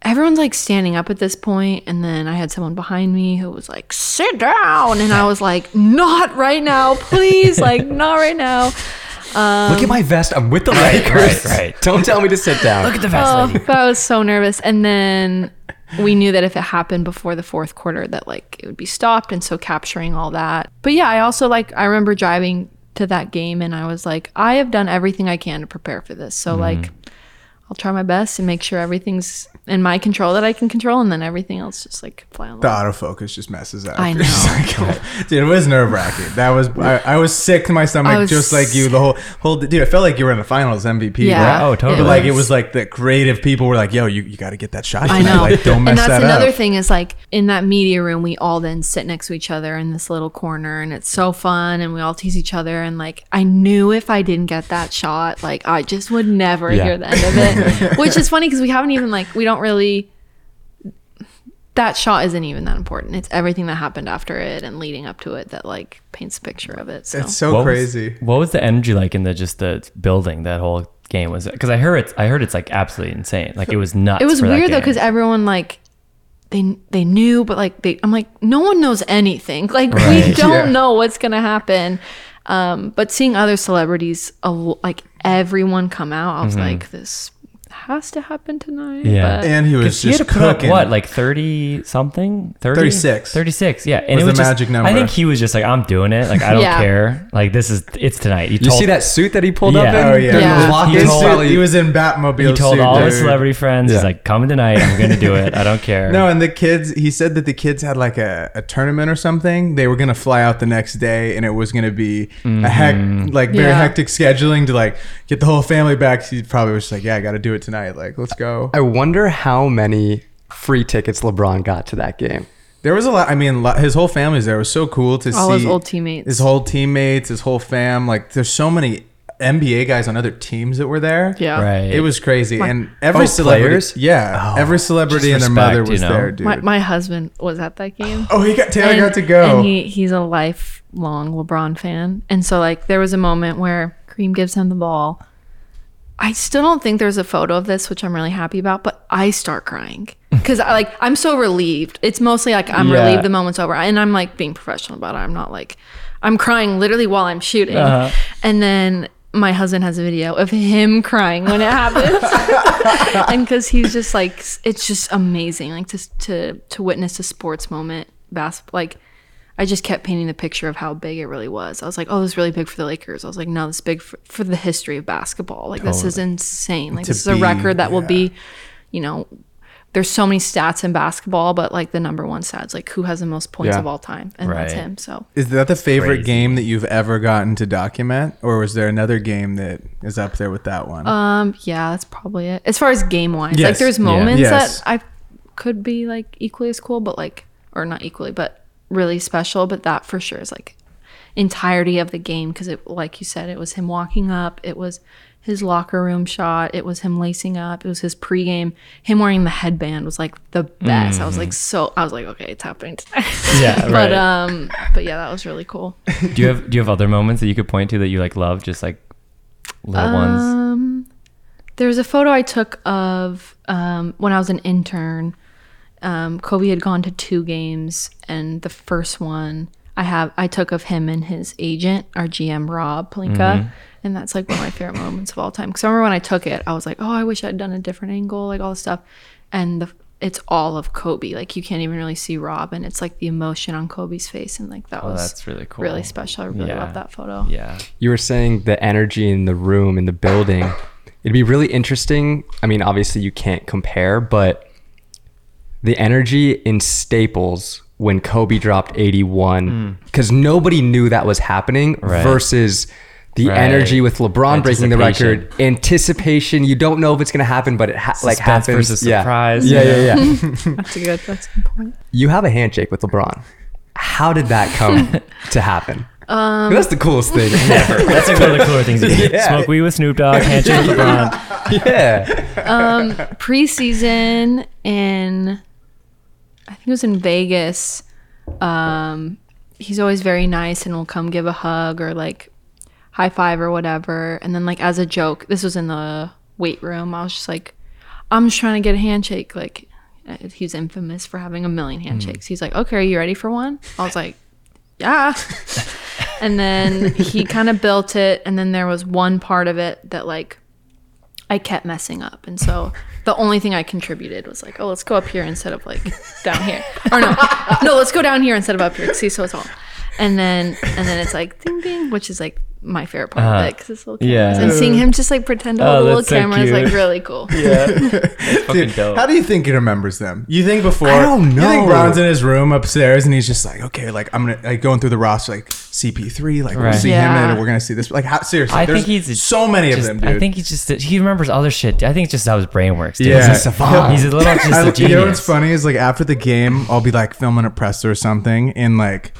everyone's like standing up at this point and then i had someone behind me who was like sit down and i was like not right now please like not right now um, Look at my vest. I'm with the Right, Lakers. right, right. Don't tell me to sit down. Look at the vest oh, lady. but i was so nervous and then we knew that if it happened before the fourth quarter that like it would be stopped and so capturing all that. But yeah i also like i remember driving to that game and i was like i have done everything i can to prepare for this. So mm-hmm. like i'll try my best and make sure everything's in my control that i can control and then everything else just like fly on the the autofocus just messes up. I You're know. like, dude, it was nerve wracking. That was I, I was sick to my stomach, I was just like you. The whole whole dude, I felt like you were in the finals MVP. Yeah. bro. Oh, totally. But like it was like the creative people were like, "Yo, you, you got to get that shot." I know. Like, don't mess and that's that another up. thing is like in that media room, we all then sit next to each other in this little corner and it's so fun and we all tease each other. And like, I knew if I didn't get that shot, like, I just would never Yeah. hear the end of it, which is funny because we haven't even like, we don't really, that shot isn't even that important. It's everything that happened after it and leading up to it that like paints a picture of it. So It's so What was- crazy. what was the energy like in the just the building that whole game was? Because I heard it's I heard it's like absolutely insane. Like it was nuts. it was weird though because everyone like they they knew but like they i'm like no one knows anything like we don't Yeah. know what's gonna happen um but seeing other celebrities like everyone come out i was like this has to happen tonight Mm-hmm. Yeah. but And he was 'Cause he just had to put up cooking. what like 30 something 30? 36. 36 yeah and Was it was the just- magic i number. think he was just like i'm doing it like i don't Yeah. care like this is it's tonight he You told, see that suit that he pulled up Yeah. in? Oh yeah, Yeah. He was, Locked He told- suit- he was in Batmobile. he told suit, all his dude. celebrity friends Yeah. he's like coming tonight i'm gonna do it i don't care No, and the kids, he said that the kids had like a, a tournament or something. They were going to fly out the next day and it was going to be a heck, like very Yeah. hectic scheduling to like get the whole family back. He probably was just like, yeah, I got to do it tonight. Like, let's go. I wonder how many free tickets LeBron got to that game. There was a lot. I mean, lo- his whole family's there. It was so cool to all see his old teammates his whole teammates, his whole fam. Like, there's so many NBA guys on other teams that were there. yeah right It was crazy. and every Oh, celebrity, players? yeah, Oh, every celebrity and their respect, mother was you know? there, dude. my, my husband was at that game oh, he got Taylor and, got to go. and he he's a lifelong LeBron fan, and so like there was a moment where Kareem gives him the ball. I still don't think there's a photo of this, which I'm really happy about, but I start crying because I like I'm so relieved. It's mostly like I'm Yeah. relieved the moment's over, and I'm like being professional about it. I'm not like I'm crying literally while I'm shooting, Uh-huh. and then my husband has a video of him crying when it happens, and because he's just like it's just amazing, like to to to witness a sports moment, basketball, like. I just kept painting the picture of how big it really was. I was like, "Oh, this is really big for the Lakers." I was like, "No, this is big for, for the history of basketball. Like, this is insane. Like, To this is a be- record that will be, you know, there's so many stats in basketball, but like the number one stats, like who has the most points Yeah. of all time, and that's him. So Is that the favorite Crazy. game that you've ever gotten to document, or was there another game that is up there with that one? Um, yeah, that's probably it. As far as game wise, Yes. like there's Yeah. moments Yes. that I could be like equally as cool, but like, or not equally, but really special. But that for sure is like entirety of the game because it, like you said, it was him walking up, it was his locker room shot, it was him lacing up, it was his pregame, him wearing the headband was like the best. I was like so, I was like, okay, it's happening tonight. Yeah, but right. um, but yeah, that was really cool. do you have do you have other moments that you could point to that you like love, just like little ones? Um, there's a photo I took of um, when I was an intern. Um, Kobe had gone to two games, and the first one I have I took of him and his agent, our GM Rob Pelinka, and that's like one of my favorite moments of all time. Because I remember when I took it, I was like, oh, I wish I'd done a different angle, like all this stuff, and the it's all of Kobe. Like you can't even really see Rob, and it's like the emotion on Kobe's face, and like that Oh, was that's really cool. really special. I really Yeah. love that photo. Yeah. You were saying the energy in the room, in the building. It'd be really interesting. I mean, obviously, you can't compare, but the energy in Staples when Kobe dropped 81, because nobody knew that was happening, Hmm. Right. versus the Right. energy with LeBron breaking the record. Anticipation. You don't know if it's going to happen, but it ha- like happens. versus yeah. surprise, Yeah, you yeah, yeah. That's a good. That's a good point. you have a handshake with LeBron. How did that come to happen? Um, That's the coolest thing ever. That's like one of the cooler things. You do. Yeah. Smoke weed with Snoop Dogg, handshake with LeBron. yeah. Um, preseason in I think it was in Vegas. Um, he's always very nice and will come give a hug or like high five or whatever. And then like as a joke, this was in the weight room. I was just like, I'm just trying to get a handshake. Like uh, he's infamous for having a million handshakes. He's like, okay, are you ready for one? I was like, yeah. and then he kind of built it. And then there was one part of it that like I kept messing up. And so the only thing I contributed was like, oh, let's go up here instead of like down here. Or no, no, let's go down here instead of up here. See, so it's all. And then and then it's like ding ding, which is like my favorite part of Uh-huh. it because it's little cameras. Yeah. And seeing him just like pretend to Oh, hold the little that's so camera is like really cool. Yeah. Dude, dope. how do you think he remembers them? You think before? I don't know. You think know. Bron's in his room upstairs and he's just like, okay, like I'm gonna like going through the roster, like CP3, like we'll Right. see him Yeah. in it. We're gonna see this. Like, how, seriously, I there's think he's so many of them, dude. I think he's just he remembers other shit. I think it's just how his brain works. Dude. Yeah. He's a savant. He's a little just I- a you know what's funny is like after the game, I'll be like filming a presser or something, and like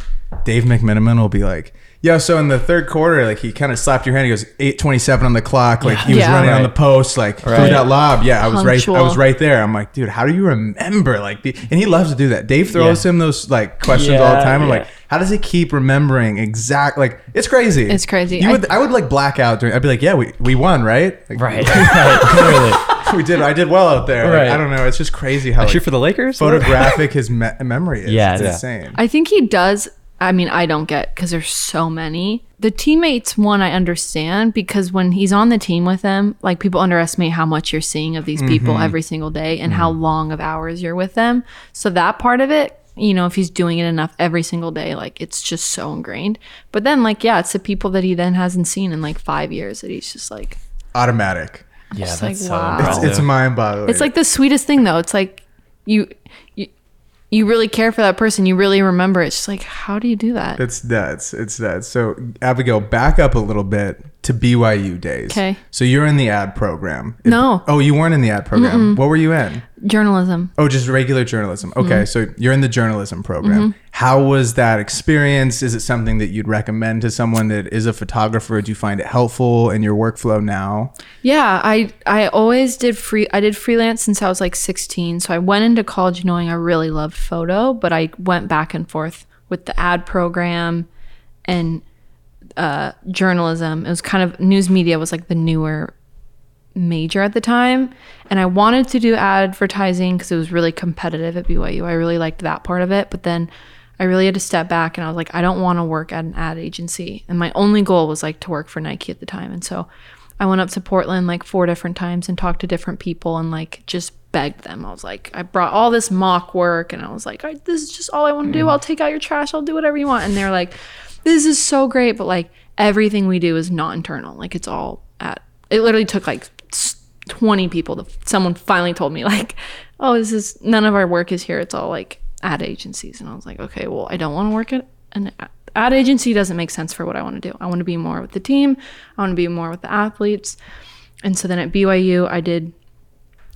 Dave McMenamin will be like, "Yo, so in the third quarter, like he kind of slapped your hand. He goes eight twenty seven on the clock. Like he was Yeah. running on the post, like threw that lob. Yeah, I was right. I Punctual. was right there. I'm like, dude, how do you remember? Like, the, and he loves to do that. Dave throws Yeah. him those like questions all the Yeah, time. I'm yeah. like, how does he keep remembering exact? Like, it's crazy. It's crazy. You I- would, I would like black out during. I'd be like, yeah, we we won, right? Like, Right. right. Clearly. we did. I did well out there. Like, Right. I don't know. It's just crazy how I like, for the Lakers. photographic his me- memory is. Yeah, it's yeah. insane. I think he does. I mean, I don't get because there's so many. The teammates one I understand because when he's on the team with them, like people underestimate how much you're seeing of these people mm-hmm. every single day and how mm-hmm. long of hours you're with them. So that part of it, you know, if he's doing it enough every single day, like it's just so ingrained. But then, like, yeah, it's the people that he then hasn't seen in like five years that he's just like, Automatic. Yeah, that's like, so wow. It's, it's mind boggling. it's like the sweetest thing though. It's like you, you, you really care for that person. You really remember. It's just like, how do you do that? It's nuts. It's nuts. So Abigail, back up a little bit to BYU days. Okay. So you're in the ad program. No. oh, you weren't in the ad program. What were you in? Journalism. Oh, just regular journalism. Okay, Mm-hmm. so you're in the journalism program. How was that experience? Is it something that you'd recommend to someone that is a photographer? Do you find it helpful in your workflow now? Yeah, I I always did free I did freelance since I was like 16. So I went into college knowing I really loved photo, but I went back and forth with the ad program and uh, journalism. It was kind of news media was like the newer major at the time. And I wanted to do advertising because it was really competitive at BYU. I really liked that part of it. But then I really had to step back and I was like, I don't want to work at an ad agency. And my only goal was like to work for Nike at the time. And so I went up to Portland like four different times and talked to different people and like just begged them. I was like, I brought all this mock work and I was like, I, this is just all I want to do. I'll take out your trash. I'll do whatever you want. And they're like, this is so great. But like everything we do is not internal. Like it's all at, it literally took like 20 people to, someone finally told me like, oh, this is, none of our work is here. It's all like ad agencies. And I was like, okay, well, I don't want to work at an ad agency. Doesn't make sense for what I want to do. I want to be more with the team. I want to be more with the athletes. And so then at BYU, I did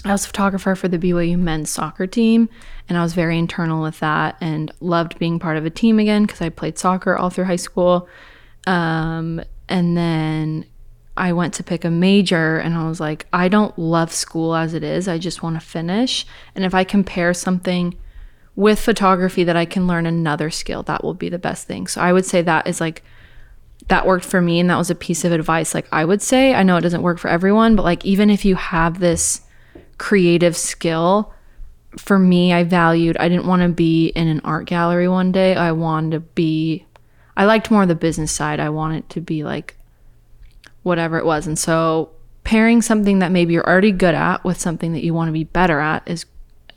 I was a photographer for the BYU men's soccer team, and I was very internal with that and loved being part of a team again because I played soccer all through high school. Um, and then I went to pick a major, and I was like, I don't love school as it is. I just want to finish. And if I compare something with photography that I can learn another skill, that will be the best thing. So I would say that is like that worked for me and that was a piece of advice like I would say. I know it doesn't work for everyone, but like even if you have this creative skill, for me I valued I didn't want to be in an art gallery one day. I wanted to be I liked more the business side. I wanted to be like whatever it was. And so pairing something that maybe you're already good at with something that you want to be better at is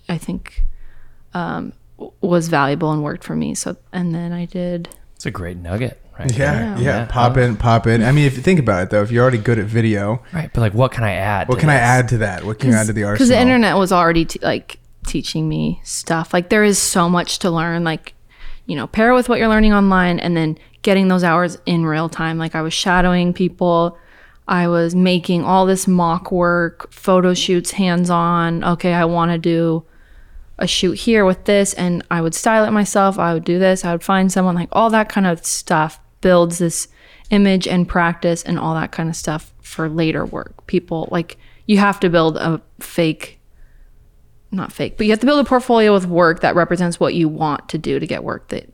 I think um, was valuable and worked for me. So and then I did It's a great nugget, right? Yeah, yeah. Yeah. Pop in, pop in. I mean, if you think about it, though, if you're already good at video, Right. But like, what can I add? what to can I add to that? What can you add to the art? because the internet was already t- like teaching me stuff like there is so much to learn like you know pair it with what you're learning online and then getting those hours in real time like i was shadowing people i was making all this mock work photo shoots hands on okay i want to do a shoot here with this and i would style it myself i would do this i would find someone like all that kind of stuff builds this image and practice and all that kind of stuff for later work people like you have to build a fake not fake, but you have to build a portfolio with work that represents what you want to do to get work that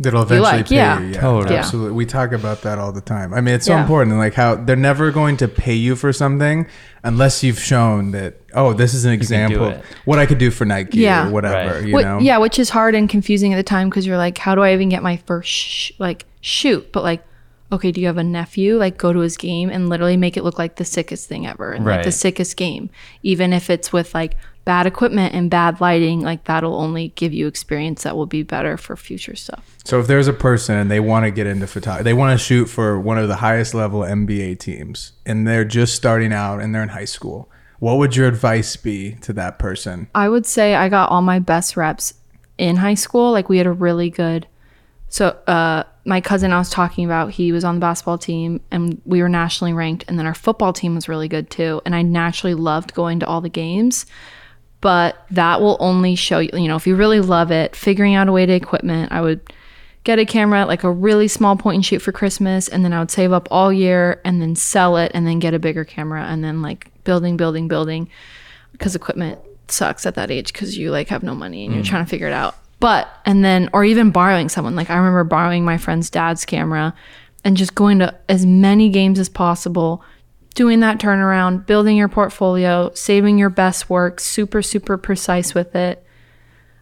That'll eventually like, pay yeah. you. Yeah, Totally. Yeah. absolutely. We talk about that all the time. I mean, it's so Yeah. important. Like how they're never going to pay you for something unless you've shown that. Oh, this is an example of what I could do for Nike Yeah. or whatever. Right. You What- know. yeah, which is hard and confusing at the time because you're like, how do I even get my first sh- like shoot? But like, okay, do you have a nephew? Like, go to his game and literally make it look like the sickest thing ever and like the sickest game, even if it's with like bad equipment and bad lighting. Like that'll only give you experience that will be better for future stuff. So if there's a person and they want to get into photography, they want to shoot for one of the highest level NBA teams, and they're just starting out and they're in high school. What would your advice be to that person? I would say I got all my best reps in high school. Like we had a really good. So uh, my cousin I was talking about, he was on the basketball team, and we were nationally ranked. And then our football team was really good too. And I naturally loved going to all the games. But that will only show you, you know, if you really love it, figuring out a way to equipment. I would get a camera, like a really small point and shoot for Christmas, and then I would save up all year and then sell it and then get a bigger camera and then like building, building, building because equipment sucks at that age because you like have no money and you're trying to figure it out. But and then or even borrowing someone like I remember borrowing my friend's dad's camera and just going to as many games as possible, doing that turnaround, building your portfolio, saving your best work, super super precise with it.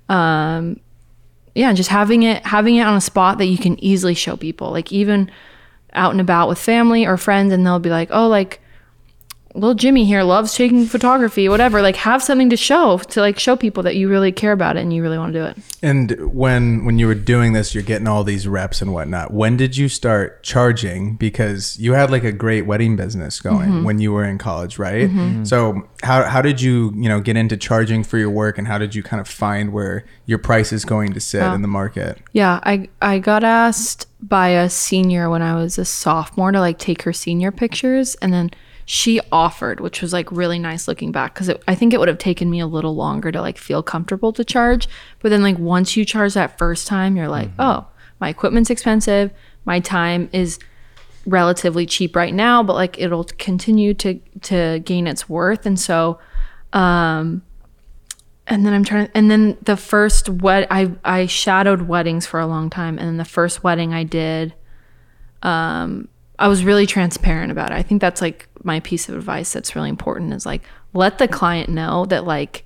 Um yeah, just having it having it on a spot that you can easily show people. Like even out and about with family or friends and they'll be like, "Oh, like little Jimmy here loves taking photography, whatever. Like have something to show to like show people that you really care about it and you really want to do it. And when when you were doing this, you're getting all these reps and whatnot. When did you start charging? Because you had like a great wedding business going Mm-hmm. when you were in college, right? So how how did you you know get into charging for your work, and how did you kind of find where your price is going to sit in the market? Yeah, I I got asked by a senior when I was a sophomore to like take her senior pictures and then she offered, which was like really nice looking back because I think it would have taken me a little longer to like feel comfortable to charge. But then like once you charge that first time, you're like, oh, my equipment's expensive, my time is relatively cheap right now, but like it'll continue to to gain its worth. And so um and then I'm trying and then the first wed I I shadowed weddings for a long time and then the first wedding I did um I was really transparent about it. I think that's like my piece of advice that's really important is like let the client know that like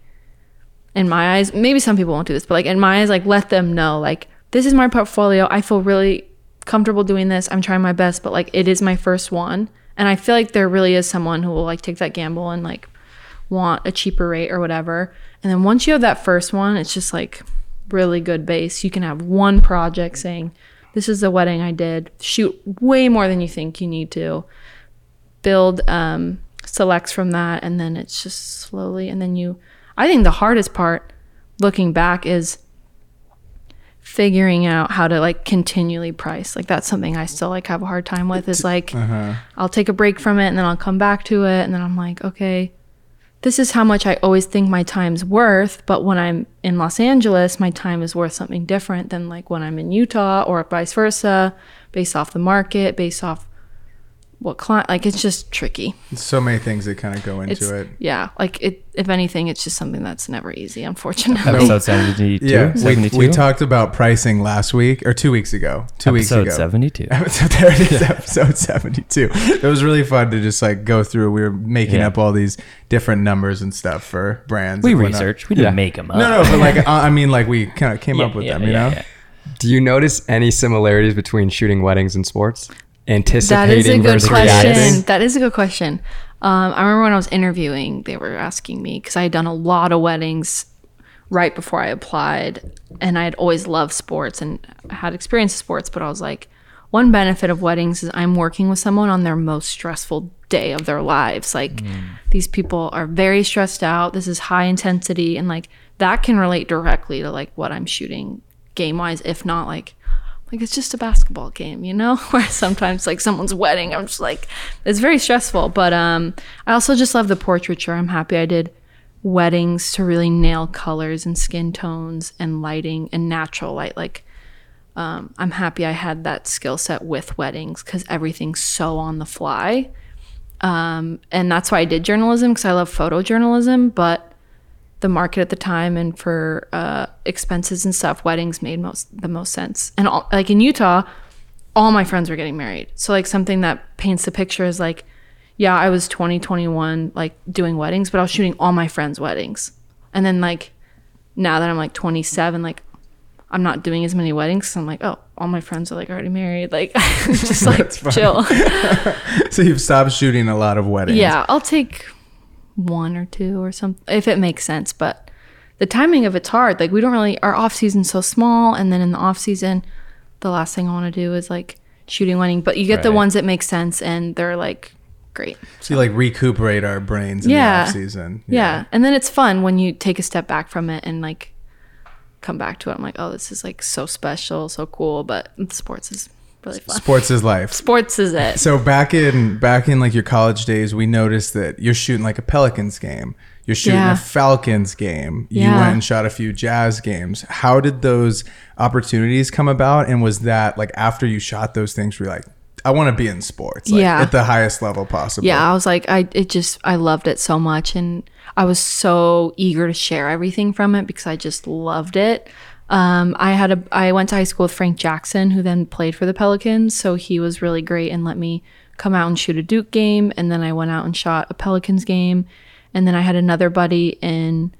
in my eyes, maybe some people won't do this, but like in my eyes, like let them know like this is my portfolio. I feel really comfortable doing this. I'm trying my best, but like it is my first one. And I feel like there really is someone who will like take that gamble and like want a cheaper rate or whatever. And then once you have that first one, it's just like really good base. You can have one project saying, This is the wedding I did. Shoot way more than you think you need to. Build um, selects from that. And then it's just slowly. And then you, I think the hardest part looking back is figuring out how to like continually price like that's something i still like have a hard time with is like i'll take a break from it and then i'll come back to it and then i'm like okay this is how much i always think my time's worth but when i'm in los angeles my time is worth something different than like when i'm in utah or vice versa based off the market based off what client like it's just tricky So many things that kind of go into it's it. yeah like it if anything it's just something that's never easy unfortunately Episode 72. Yeah, we, 72? we talked about pricing last week or two weeks ago. Two weeks ago. 72. So there it is, episode 72. It was really fun to just like go through. We were making Yeah. up all these different numbers and stuff for brands. We and researched. We didn't Yeah. make them up. No, no, but like, I I mean, like we kind of came Yeah, up with yeah, them, you yeah, know? yeah. Do you notice any similarities between shooting weddings and sports? That Anticipating is a good versus question. reacting? That is a good question. Um, I remember when I was interviewing, they were asking me because I had done a lot of weddings right before I applied, and I had always loved sports and had experience in sports. But I was like, one benefit of weddings is I'm working with someone on their most stressful day of their lives. Like these people are very stressed out. This is high intensity, and like that can relate directly to like what I'm shooting game wise, if not like like it's just a basketball game, you know? Where sometimes like someone's wedding, I'm just like it's very stressful. But um I also just love the portraiture. I'm happy I did weddings to really nail colors and skin tones and lighting and natural light. Like um I'm happy I had that skill set with weddings because everything's so on the fly. Um and that's why I did journalism because I love photojournalism, but the market at the time and for uh, expenses and stuff, weddings made most the most sense. And all, like in Utah, all my friends were getting married. So like something that paints the picture is like, yeah, I was 20, 21, like doing weddings, but I was shooting all my friends' weddings. And then like now that I'm like 27, like I'm not doing as many weddings. So I'm like, oh, all my friends are like already married. Like just like chill. So you've stopped shooting a lot of weddings. Yeah, I'll take one or two or something if it makes sense. But the timing of it's hard. Like we don't really our off season's so small, and then in the off season, the last thing I want to do is like shooting wedding. But you get the ones that make sense, and they're like great. So you like recuperate our brains in Yeah. the off season. Yeah. and then it's fun when you take a step back from it and like come back to it. I'm like, oh, this is like so special, so cool. But sports is really fun. Sports is life. Sports is it. So back in back in like your college days, we noticed that you're shooting like a Pelicans game. You're shooting Yeah. a Falcons game. You Yeah. went and shot a few Jazz games. How did those opportunities come about? And was that like after you shot those things, were you like, I want to be in sports, like, Yeah. at the highest level possible. Yeah, I was like, I it just I loved it so much, and I was so eager to share everything from it because I just loved it. Um, I had a I went to high school with Frank Jackson, who then played for the Pelicans, so he was really great and let me come out and shoot a Duke game, and then I went out and shot a Pelicans game, and then I had another buddy in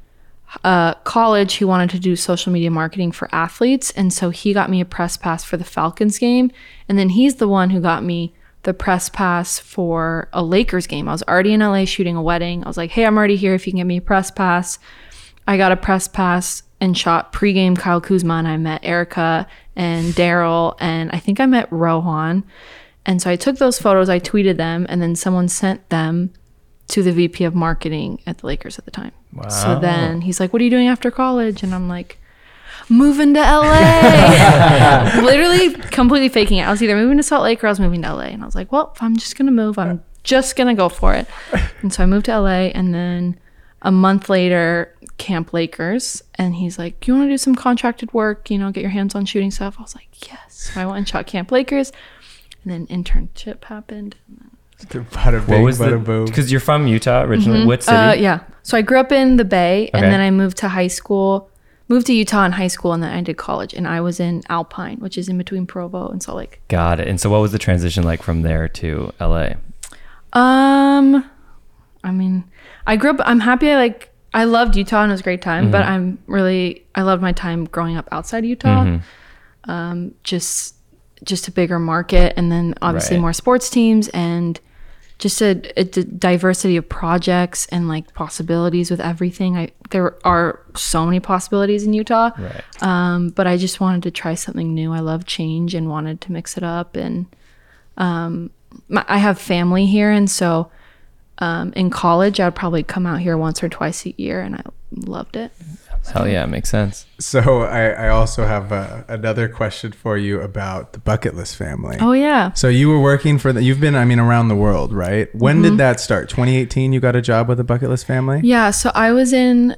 uh, college who wanted to do social media marketing for athletes. And so he got me a press pass for the Falcons game. And then he's the one who got me the press pass for a Lakers game. I was already in LA shooting a wedding. I was like, hey, I'm already here if you can get me a press pass. I got a press pass and shot pregame Kyle Kuzma. And I met Erica and Daryl. And I think I met Rohan. And so I took those photos, I tweeted them, and then someone sent them to the VP of marketing at the Lakers at the time. So then he's like, "What are you doing after college?" And I'm like, "Moving to LA." Literally completely faking it. I was either moving to Salt Lake or I was moving to LA. And I was like, "Well, I'm just going to move. I'm just going to go for it." And so I moved to LA and then a month later, Camp Lakers, and he's like, "You want to do some contracted work, you know, get your hands on shooting stuff?" I was like, "Yes." So I went and shot Camp Lakers. And then internship happened. Bada What was the? bada boom. Because you're from Utah originally. What city? Uh, yeah. So I grew up in the Bay, and then I moved to high school. moved to Utah in high school and then I did college and I was in Alpine, which is in between Provo and Salt Lake. Got it. And so, what was the transition like from there to LA? Um, I mean, I grew up. I'm happy. I like. I loved Utah and it was a great time. But I'm really. I loved my time growing up outside Utah. Um, just, just a bigger market, and then obviously Right. more sports teams and just a, a d- diversity of projects and like possibilities with everything. I there are so many possibilities in Utah. Right. Um, but I just wanted to try something new. I love change and wanted to mix it up. And um, my, I have family here, and so um, in college, I'd probably come out here once or twice a year, and I loved it. Hell yeah, makes sense. So I, I also have uh, another question for you about the bucket list family. Oh yeah, So you were working for the, you've been, I mean, around the world, right? When Mm-hmm. did that start? 2018, you got a job with the bucket list family? yeah. So I was in.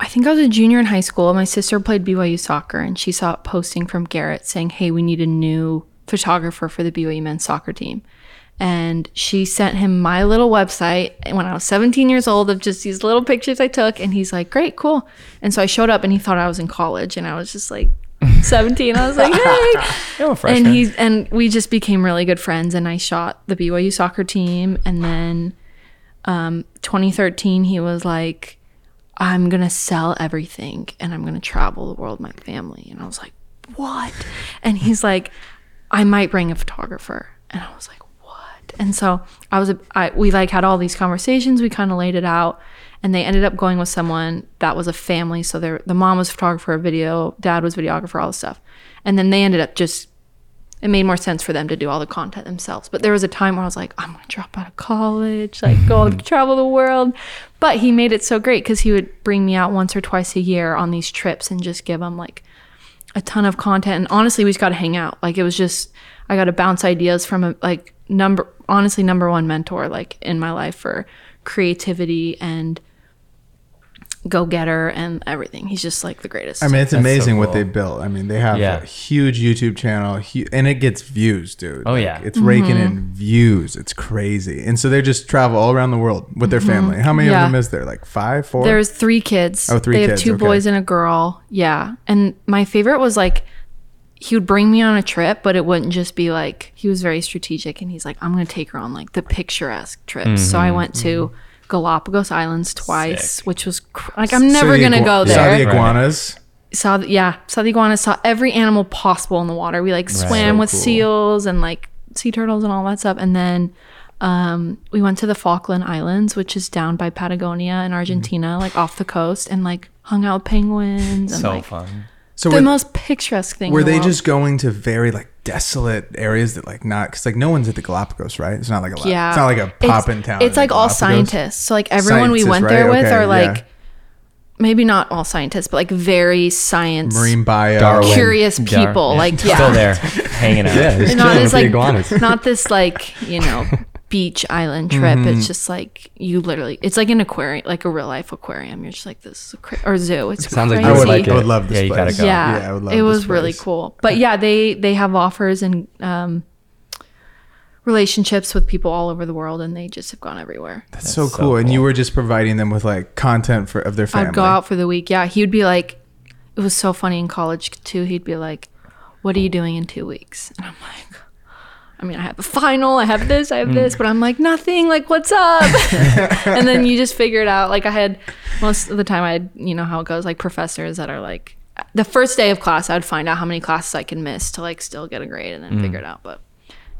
I think I was a junior in high school. My sister played BYU soccer, and she saw a posting from Garrett saying, "Hey, we need a new photographer for the BYU men's soccer team." And she sent him my little website when I was 17 years old of just these little pictures I took. And he's like, great, cool. And so I showed up and he thought I was in college. And I was just like 17. I was like, hey. I'm a and he's and we just became really good friends and i shot the byu soccer team and then um 2013 he was like i'm gonna sell everything and i'm gonna travel the world with my family and i was like what and he's like i might bring a photographer and i was like and so i was I, we like had all these conversations we kind of laid it out and they ended up going with someone that was a family so they the mom was photographer video dad was videographer all this stuff and then they ended up just it made more sense for them to do all the content themselves. But there was a time where I was like, I'm gonna drop out of college, like go travel the world. But he made it so great because he would bring me out once or twice a year on these trips and just give them like a ton of content. And honestly, we just got to hang out. Like it was just I got to bounce ideas from a like number honestly number one mentor like in my life for creativity and go getter and everything. He's just like the greatest. I mean, it's That's so amazing what cool. they built. I mean, they have Yeah. a huge YouTube channel, hu- and it gets views, dude. Oh, yeah. it's raking Mm-hmm. in views. It's crazy, and so they just travel all around the world with their family. How many Mm-hmm. Yeah. of them is there? Like five, four? There's three kids. Oh, three They kids, have two okay. boys and a girl. Yeah. And my favorite was like he would bring me on a trip, but it wouldn't just be like he was very strategic and he's like, I'm gonna take her on like the picturesque trips. So I went to Galapagos Islands twice, Sick. which was cr- like I'm never the gonna igua- go Saw there. the Right. iguanas. saw the, yeah saw the iguanas saw every animal possible in the water we like swam So with cool. seals and like sea turtles and all that stuff and then um, we went to the falkland islands which is down by patagonia in argentina like off the coast and like hung out with penguins and so like fun. So the were, most picturesque thing were in the they world. just going to very like desolate areas that like not because like no one's at the Galapagos, right? It's not like a la- yeah it's not like a pop in town. it's like the all scientists so like everyone we Scientists, went right? there with Okay, are like yeah. maybe not all scientists but like very science marine bio. Darwin. curious Dar- people like yeah Still there, hanging out. Yeah, not as like iguanas. not this like you know beach island trip. Mm-hmm. It's just like you literally. It's like an aquarium, like a real life aquarium. You're just like this is a cra- or zoo. It's Sounds like. I would, like I would love this Yeah, you gotta go. yeah, yeah, I would love it this was really cool. But yeah, they they have offers and um, relationships with people all over the world, and they just have gone everywhere. That's, so, so cool. And you were just providing them with like content for of their family. I'd go out for the week. Yeah, he would be like, it was so funny in college too. He'd be like, "What are you doing in two weeks?" And I'm like. I mean, I have a final, I have this, I have this, but I'm like, nothing, like, what's up? and then you just figure it out. Like, I had most of the time, I had, you know, how it goes, like, professors that are like, the first day of class, I'd find out how many classes I can miss to, like, still get a grade and then figure it out. But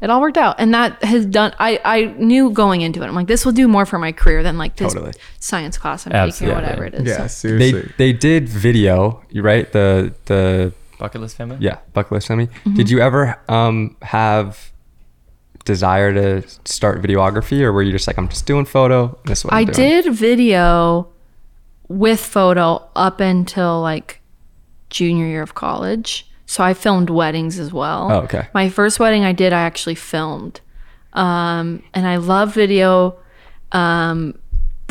it all worked out. And that has done, I, I knew going into it, I'm like, this will do more for my career than, like, this Totally. science class I'm taking or whatever it is. Yeah, So- They seriously. they did video, you right? The the Bucket list family. yeah bucket list family. Mm-hmm. Did you ever um have desire to start videography, or were you just like I'm just doing photo? This is what I'm I doing? did video with photo up until like junior year of college. So I filmed weddings as well. Oh, okay. My first wedding I did, I actually filmed. Um, and I love video. Um,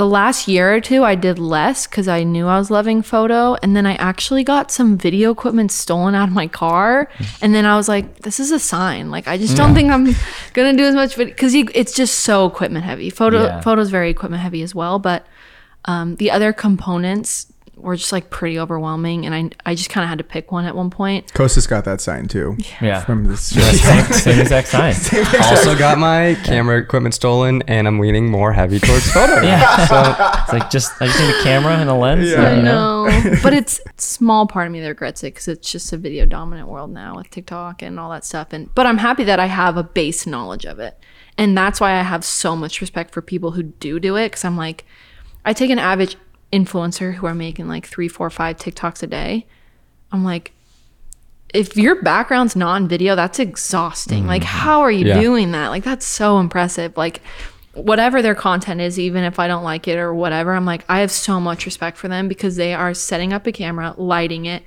the last year or two, I did less because I knew I was loving photo. And then I actually got some video equipment stolen out of my car. And then I was like, this is a sign. Like, I just don't think I'm going to do as much video because it's just so equipment heavy. Photo, Yeah. photo's very equipment heavy as well. But um, the other components were just like pretty overwhelming, and I I just kind of had to pick one at one point. Kostas got that sign too. Yeah. From this. same, same exact sign. also got my camera equipment stolen, and I'm leaning more heavy towards photo. Yeah. So It's like just I just need a camera and a lens. Yeah. and, I know? know, but it's small part of me that regrets it because it's just a video dominant world now with TikTok and all that stuff. And but I'm happy that I have a base knowledge of it, and that's why I have so much respect for people who do do it. Because I'm like, I take an average influencer who are making like three, four, five TikToks a day. I'm like, if your background's non-video, that's exhausting. Like, how are you Yeah. doing that? Like, that's so impressive. Like, whatever their content is, even if I don't like it or whatever, I'm like, I have so much respect for them because they are setting up a camera, lighting it,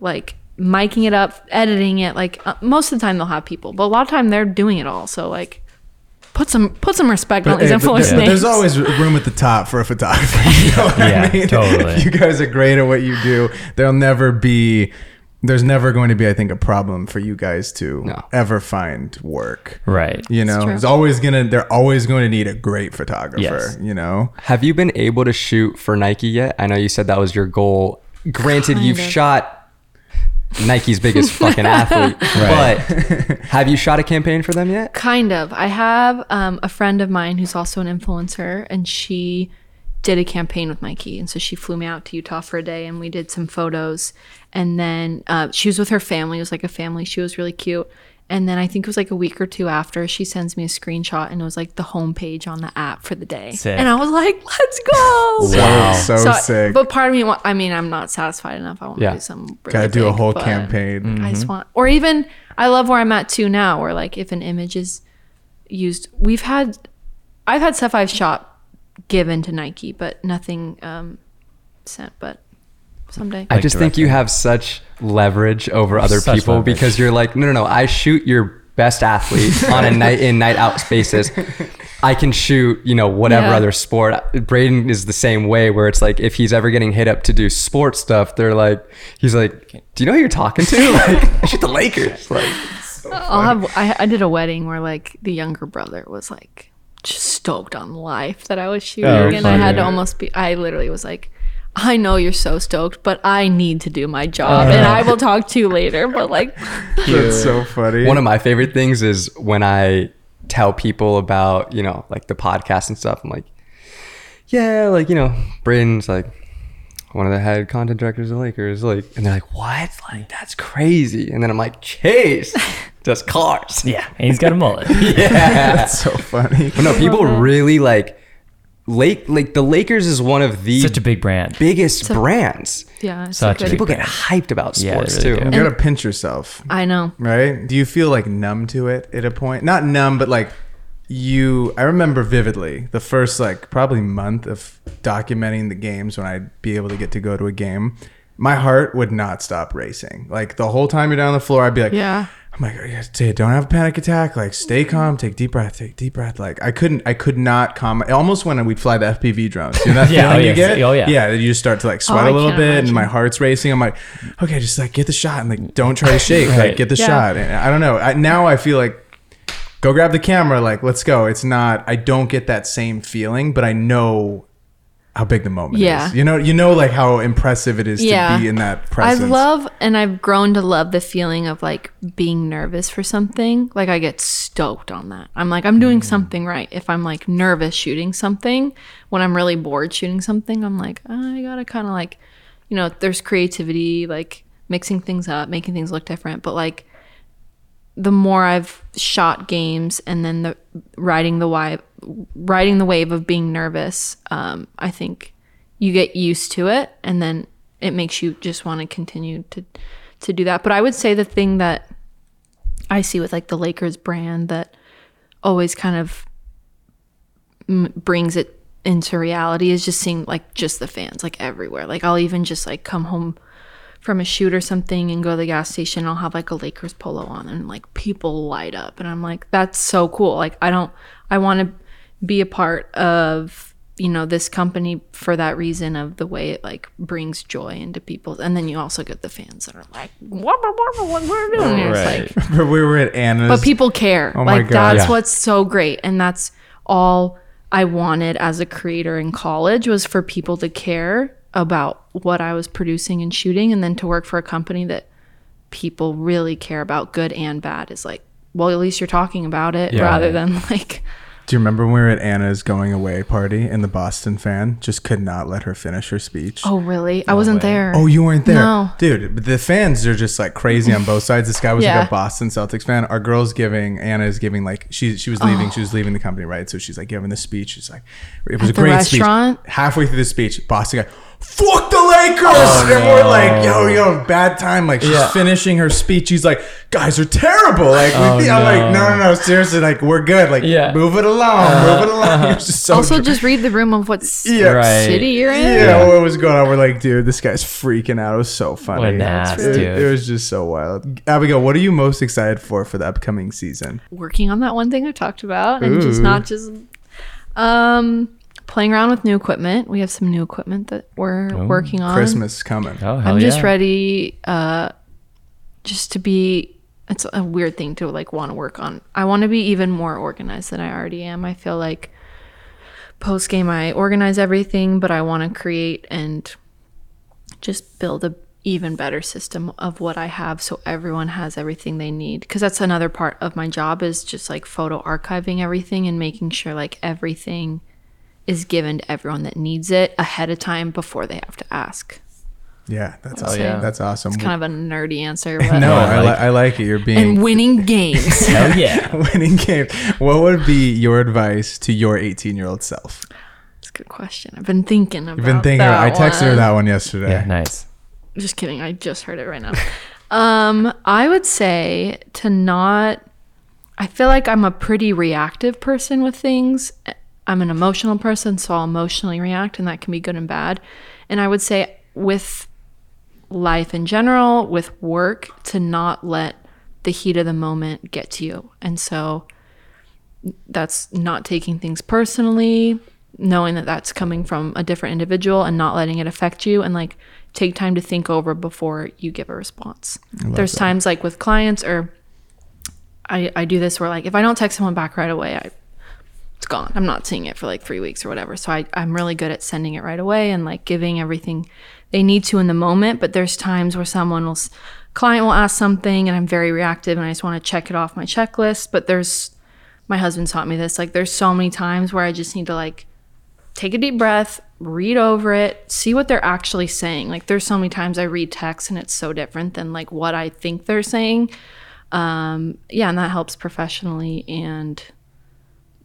like miking it up, editing it. Like, uh, most of the time they'll have people, but a lot of time they're doing it all. So, like, put some put some respect on these Hey, influencers. there- there's always room at the top for a photographer. You know what Yeah, I mean? totally. You guys are great at what you do. There'll never be. There's never going to be, I think, a problem for you guys to No. ever find work. Right. You know, true. it's always gonna. They're always going to need a great photographer. Yes. You know. Have you been able to shoot for Nike yet? I know you said that was your goal. Granted, Kind you've of. shot Nike's biggest fucking athlete, Right. but have you shot a campaign for them yet? Kind of. I have um, a friend of mine who's also an influencer, and she did a campaign with Nike. And so she flew me out to Utah for a day, and we did some photos. And then uh, she was with her family. It was like a family. She was really cute. And then I think it was like a week or two after, she sends me a screenshot, and it was like the homepage on the app for the day. Sick. And I was like, "Let's go!" Wow. So, So- sick. But part of me, I mean, I'm not satisfied enough. I want to do some. Really Gotta do a big, whole but- campaign. I just want, or even I love where I'm at too now, where like if an image is used, we've had, I've had stuff I've shot given to Nike, but nothing um, sent. But someday, I Like just think you have such leverage over other Such people leverage. because you're like, no, no, no. I shoot your best athlete on a night in, night out basis. I can shoot, you know, whatever Yeah. other sport. Brayden is the same way where it's like if he's ever getting hit up to do sports stuff, they're like, he's like, do you know who you're talking to? Like, I shoot the Lakers. Like, I'll have. I, I did a wedding where like the younger brother was like just stoked on life that I was shooting, Oh, and I had to almost be. I literally was like. I know you're so stoked, but I need to do my job, oh, and I will talk to you later. But like, That's so funny. one of my favorite things is when I tell people about, you know, like the podcast and stuff. I'm like, yeah, like, you know, Brayden's like one of the head content directors of Lakers. Like, and they're like, what? Like, that's crazy. And then I'm like, Chase does cars. Yeah. And he's got a mullet. yeah. That's so funny. But no, people really like, Lake, like the Lakers is one of the Such a big brand. biggest brands. yeah, it's Such a good. People get hyped about Yeah, they sports really too. do. You gotta pinch yourself. I know. right? Do you feel like numb to it at a point? Not numb, but like you. I remember vividly the first like probably month of documenting the games when I'd be able to get to go to a game. My heart would not stop racing. Like the whole time you're down on the floor, I'd be like, Yeah. I'm like, "Yeah, say, don't have a panic attack. Like, stay calm, take deep breath, take deep breath. Like, I couldn't, I could not calm. Almost when we'd fly the FPV drones, you know that Yeah, feeling oh, you yes. get? Oh, yeah. yeah. You just start to like sweat a little bit, and my heart's racing. I'm like, okay, just like get the shot, and like don't try to shake. Like, get the Yeah. shot. And I don't know. I, now I feel like go grab the camera. Like, let's go. It's not. I don't get that same feeling, but I know how big the moment Yeah. is. You know, you know, like how impressive it is Yeah. to be in that I love and I've grown to love the feeling of like being nervous for something. Like I get stoked on that. I'm like I'm Mm. doing something right. If I'm like nervous shooting something, when I'm really bored shooting something, I'm like "Oh, I gotta kind of like, you know, there's creativity, like mixing things up, making things look different. But like the more I've shot games and then the riding the wave, riding the wave of being nervous, um, I think you get used to it, and then it makes you just want to continue to to do that. But I would say the thing that I see with like the Lakers brand that always kind of m- brings it into reality is just seeing like just the fans like everywhere. Like I'll even just like come home from a shoot or something and go to the gas station, I'll have like a Lakers polo on and like people light up. And I'm like, that's so cool. Like, I don't, I want to be a part of, you know, this company for that reason of the way it like brings joy into people. And then you also get the fans that are like, what, what, what, what we're doing. here. It's like, we were at Anna's. but people care. Oh my like God. that's Yeah. what's so great, and that's all I wanted as a creator in college was for people to care about what I was producing and shooting, and then to work for a company that people really care about, good and bad, is like, well, at least you're talking about it Yeah. rather than like, Do you remember when we were at Anna's going away party and the Boston fan just could not let her finish her speech? oh, really? I wasn't way. there. Oh, you weren't there, No. dude. But the fans are just like crazy on both sides. This guy was Yeah. like a Boston Celtics fan. Our girl's giving Anna is giving like she she was leaving. Oh. She was leaving the company, right? So she's like giving the speech. She's like, it was At a the great restaurant? speech. Halfway through the speech, Boston guy. Fuck the Lakers! and we're like, yo, yo, bad time. Like she's Yeah. finishing her speech. She's like, guys are terrible. Like Oh, I'm like, no. no, no, no, seriously, like we're good. Like Yeah. move it along, move it along. It was just so also, dr- just read the room of what Yeah. Right. city you're in. yeah, what was going on? We're like, dude, this guy's freaking out. It was so funny. What an ass, it, dude. it was just so wild. Abigail, what are you most excited for for the upcoming season? working on that one thing I talked about and just not just um playing around with new equipment. We have some new equipment that we're working on. Christmas coming. Oh, hell I'm just yeah. ready uh just to be it's a weird thing to like want to work on. I want to be even more organized than I already am. I feel like post game I organize everything, but I want to create and just build a even better system of what I have so everyone has everything they need because that's another part of my job is just like photo archiving everything and making sure like everything is given to everyone that needs it ahead of time before they have to ask. Yeah, that's Oh, awesome. yeah. That's awesome. It's kind of a nerdy answer, but no, I I, like- I like it. You're being and winning games. Hell yeah. winning games. What would be your advice to your 18 year old self? That's a good question. I've been thinking about. You've been thinking. That I texted her that one yesterday. Yeah, nice. Just kidding. I just heard it right now. um, I would say to not. I feel like I'm a pretty reactive person with things. I'm an emotional person, so I'll emotionally react, and that can be good and bad. And I would say with life in general, with work, to not let the heat of the moment get to you. And so that's not taking things personally, knowing that that's coming from a different individual and not letting it affect you and like take time to think over before you give a response. There's times like with clients or I, I do this where like if I don't text someone back right away, I it's gone. I'm not seeing it for like three weeks or whatever. So I, I'm really good at sending it right away and like giving everything they need to in the moment. But there's times where someone will, client will ask something and I'm very reactive and I just want to check it off my checklist. But there's, my husband taught me this. Like there's so many times where I just need to like take a deep breath, read over it, see what they're actually saying. Like there's so many times I read text and it's so different than like what I think they're saying. Um, yeah, and that helps professionally and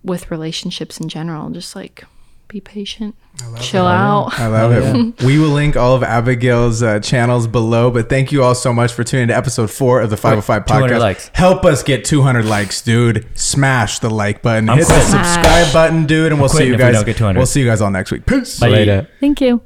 with relationships in general. Just like be patient, chill out. I love it. We will link all of Abigail's uh, channels below. But thank you all so much for tuning in to episode four of the 505 200 podcast. likes. Help us get 200 likes, dude. Smash the like button. I'm Hit the subscribe button, dude. And we'll see you if we guys. get 200. We'll see you guys all next week. Peace. Bye. Later. Thank you.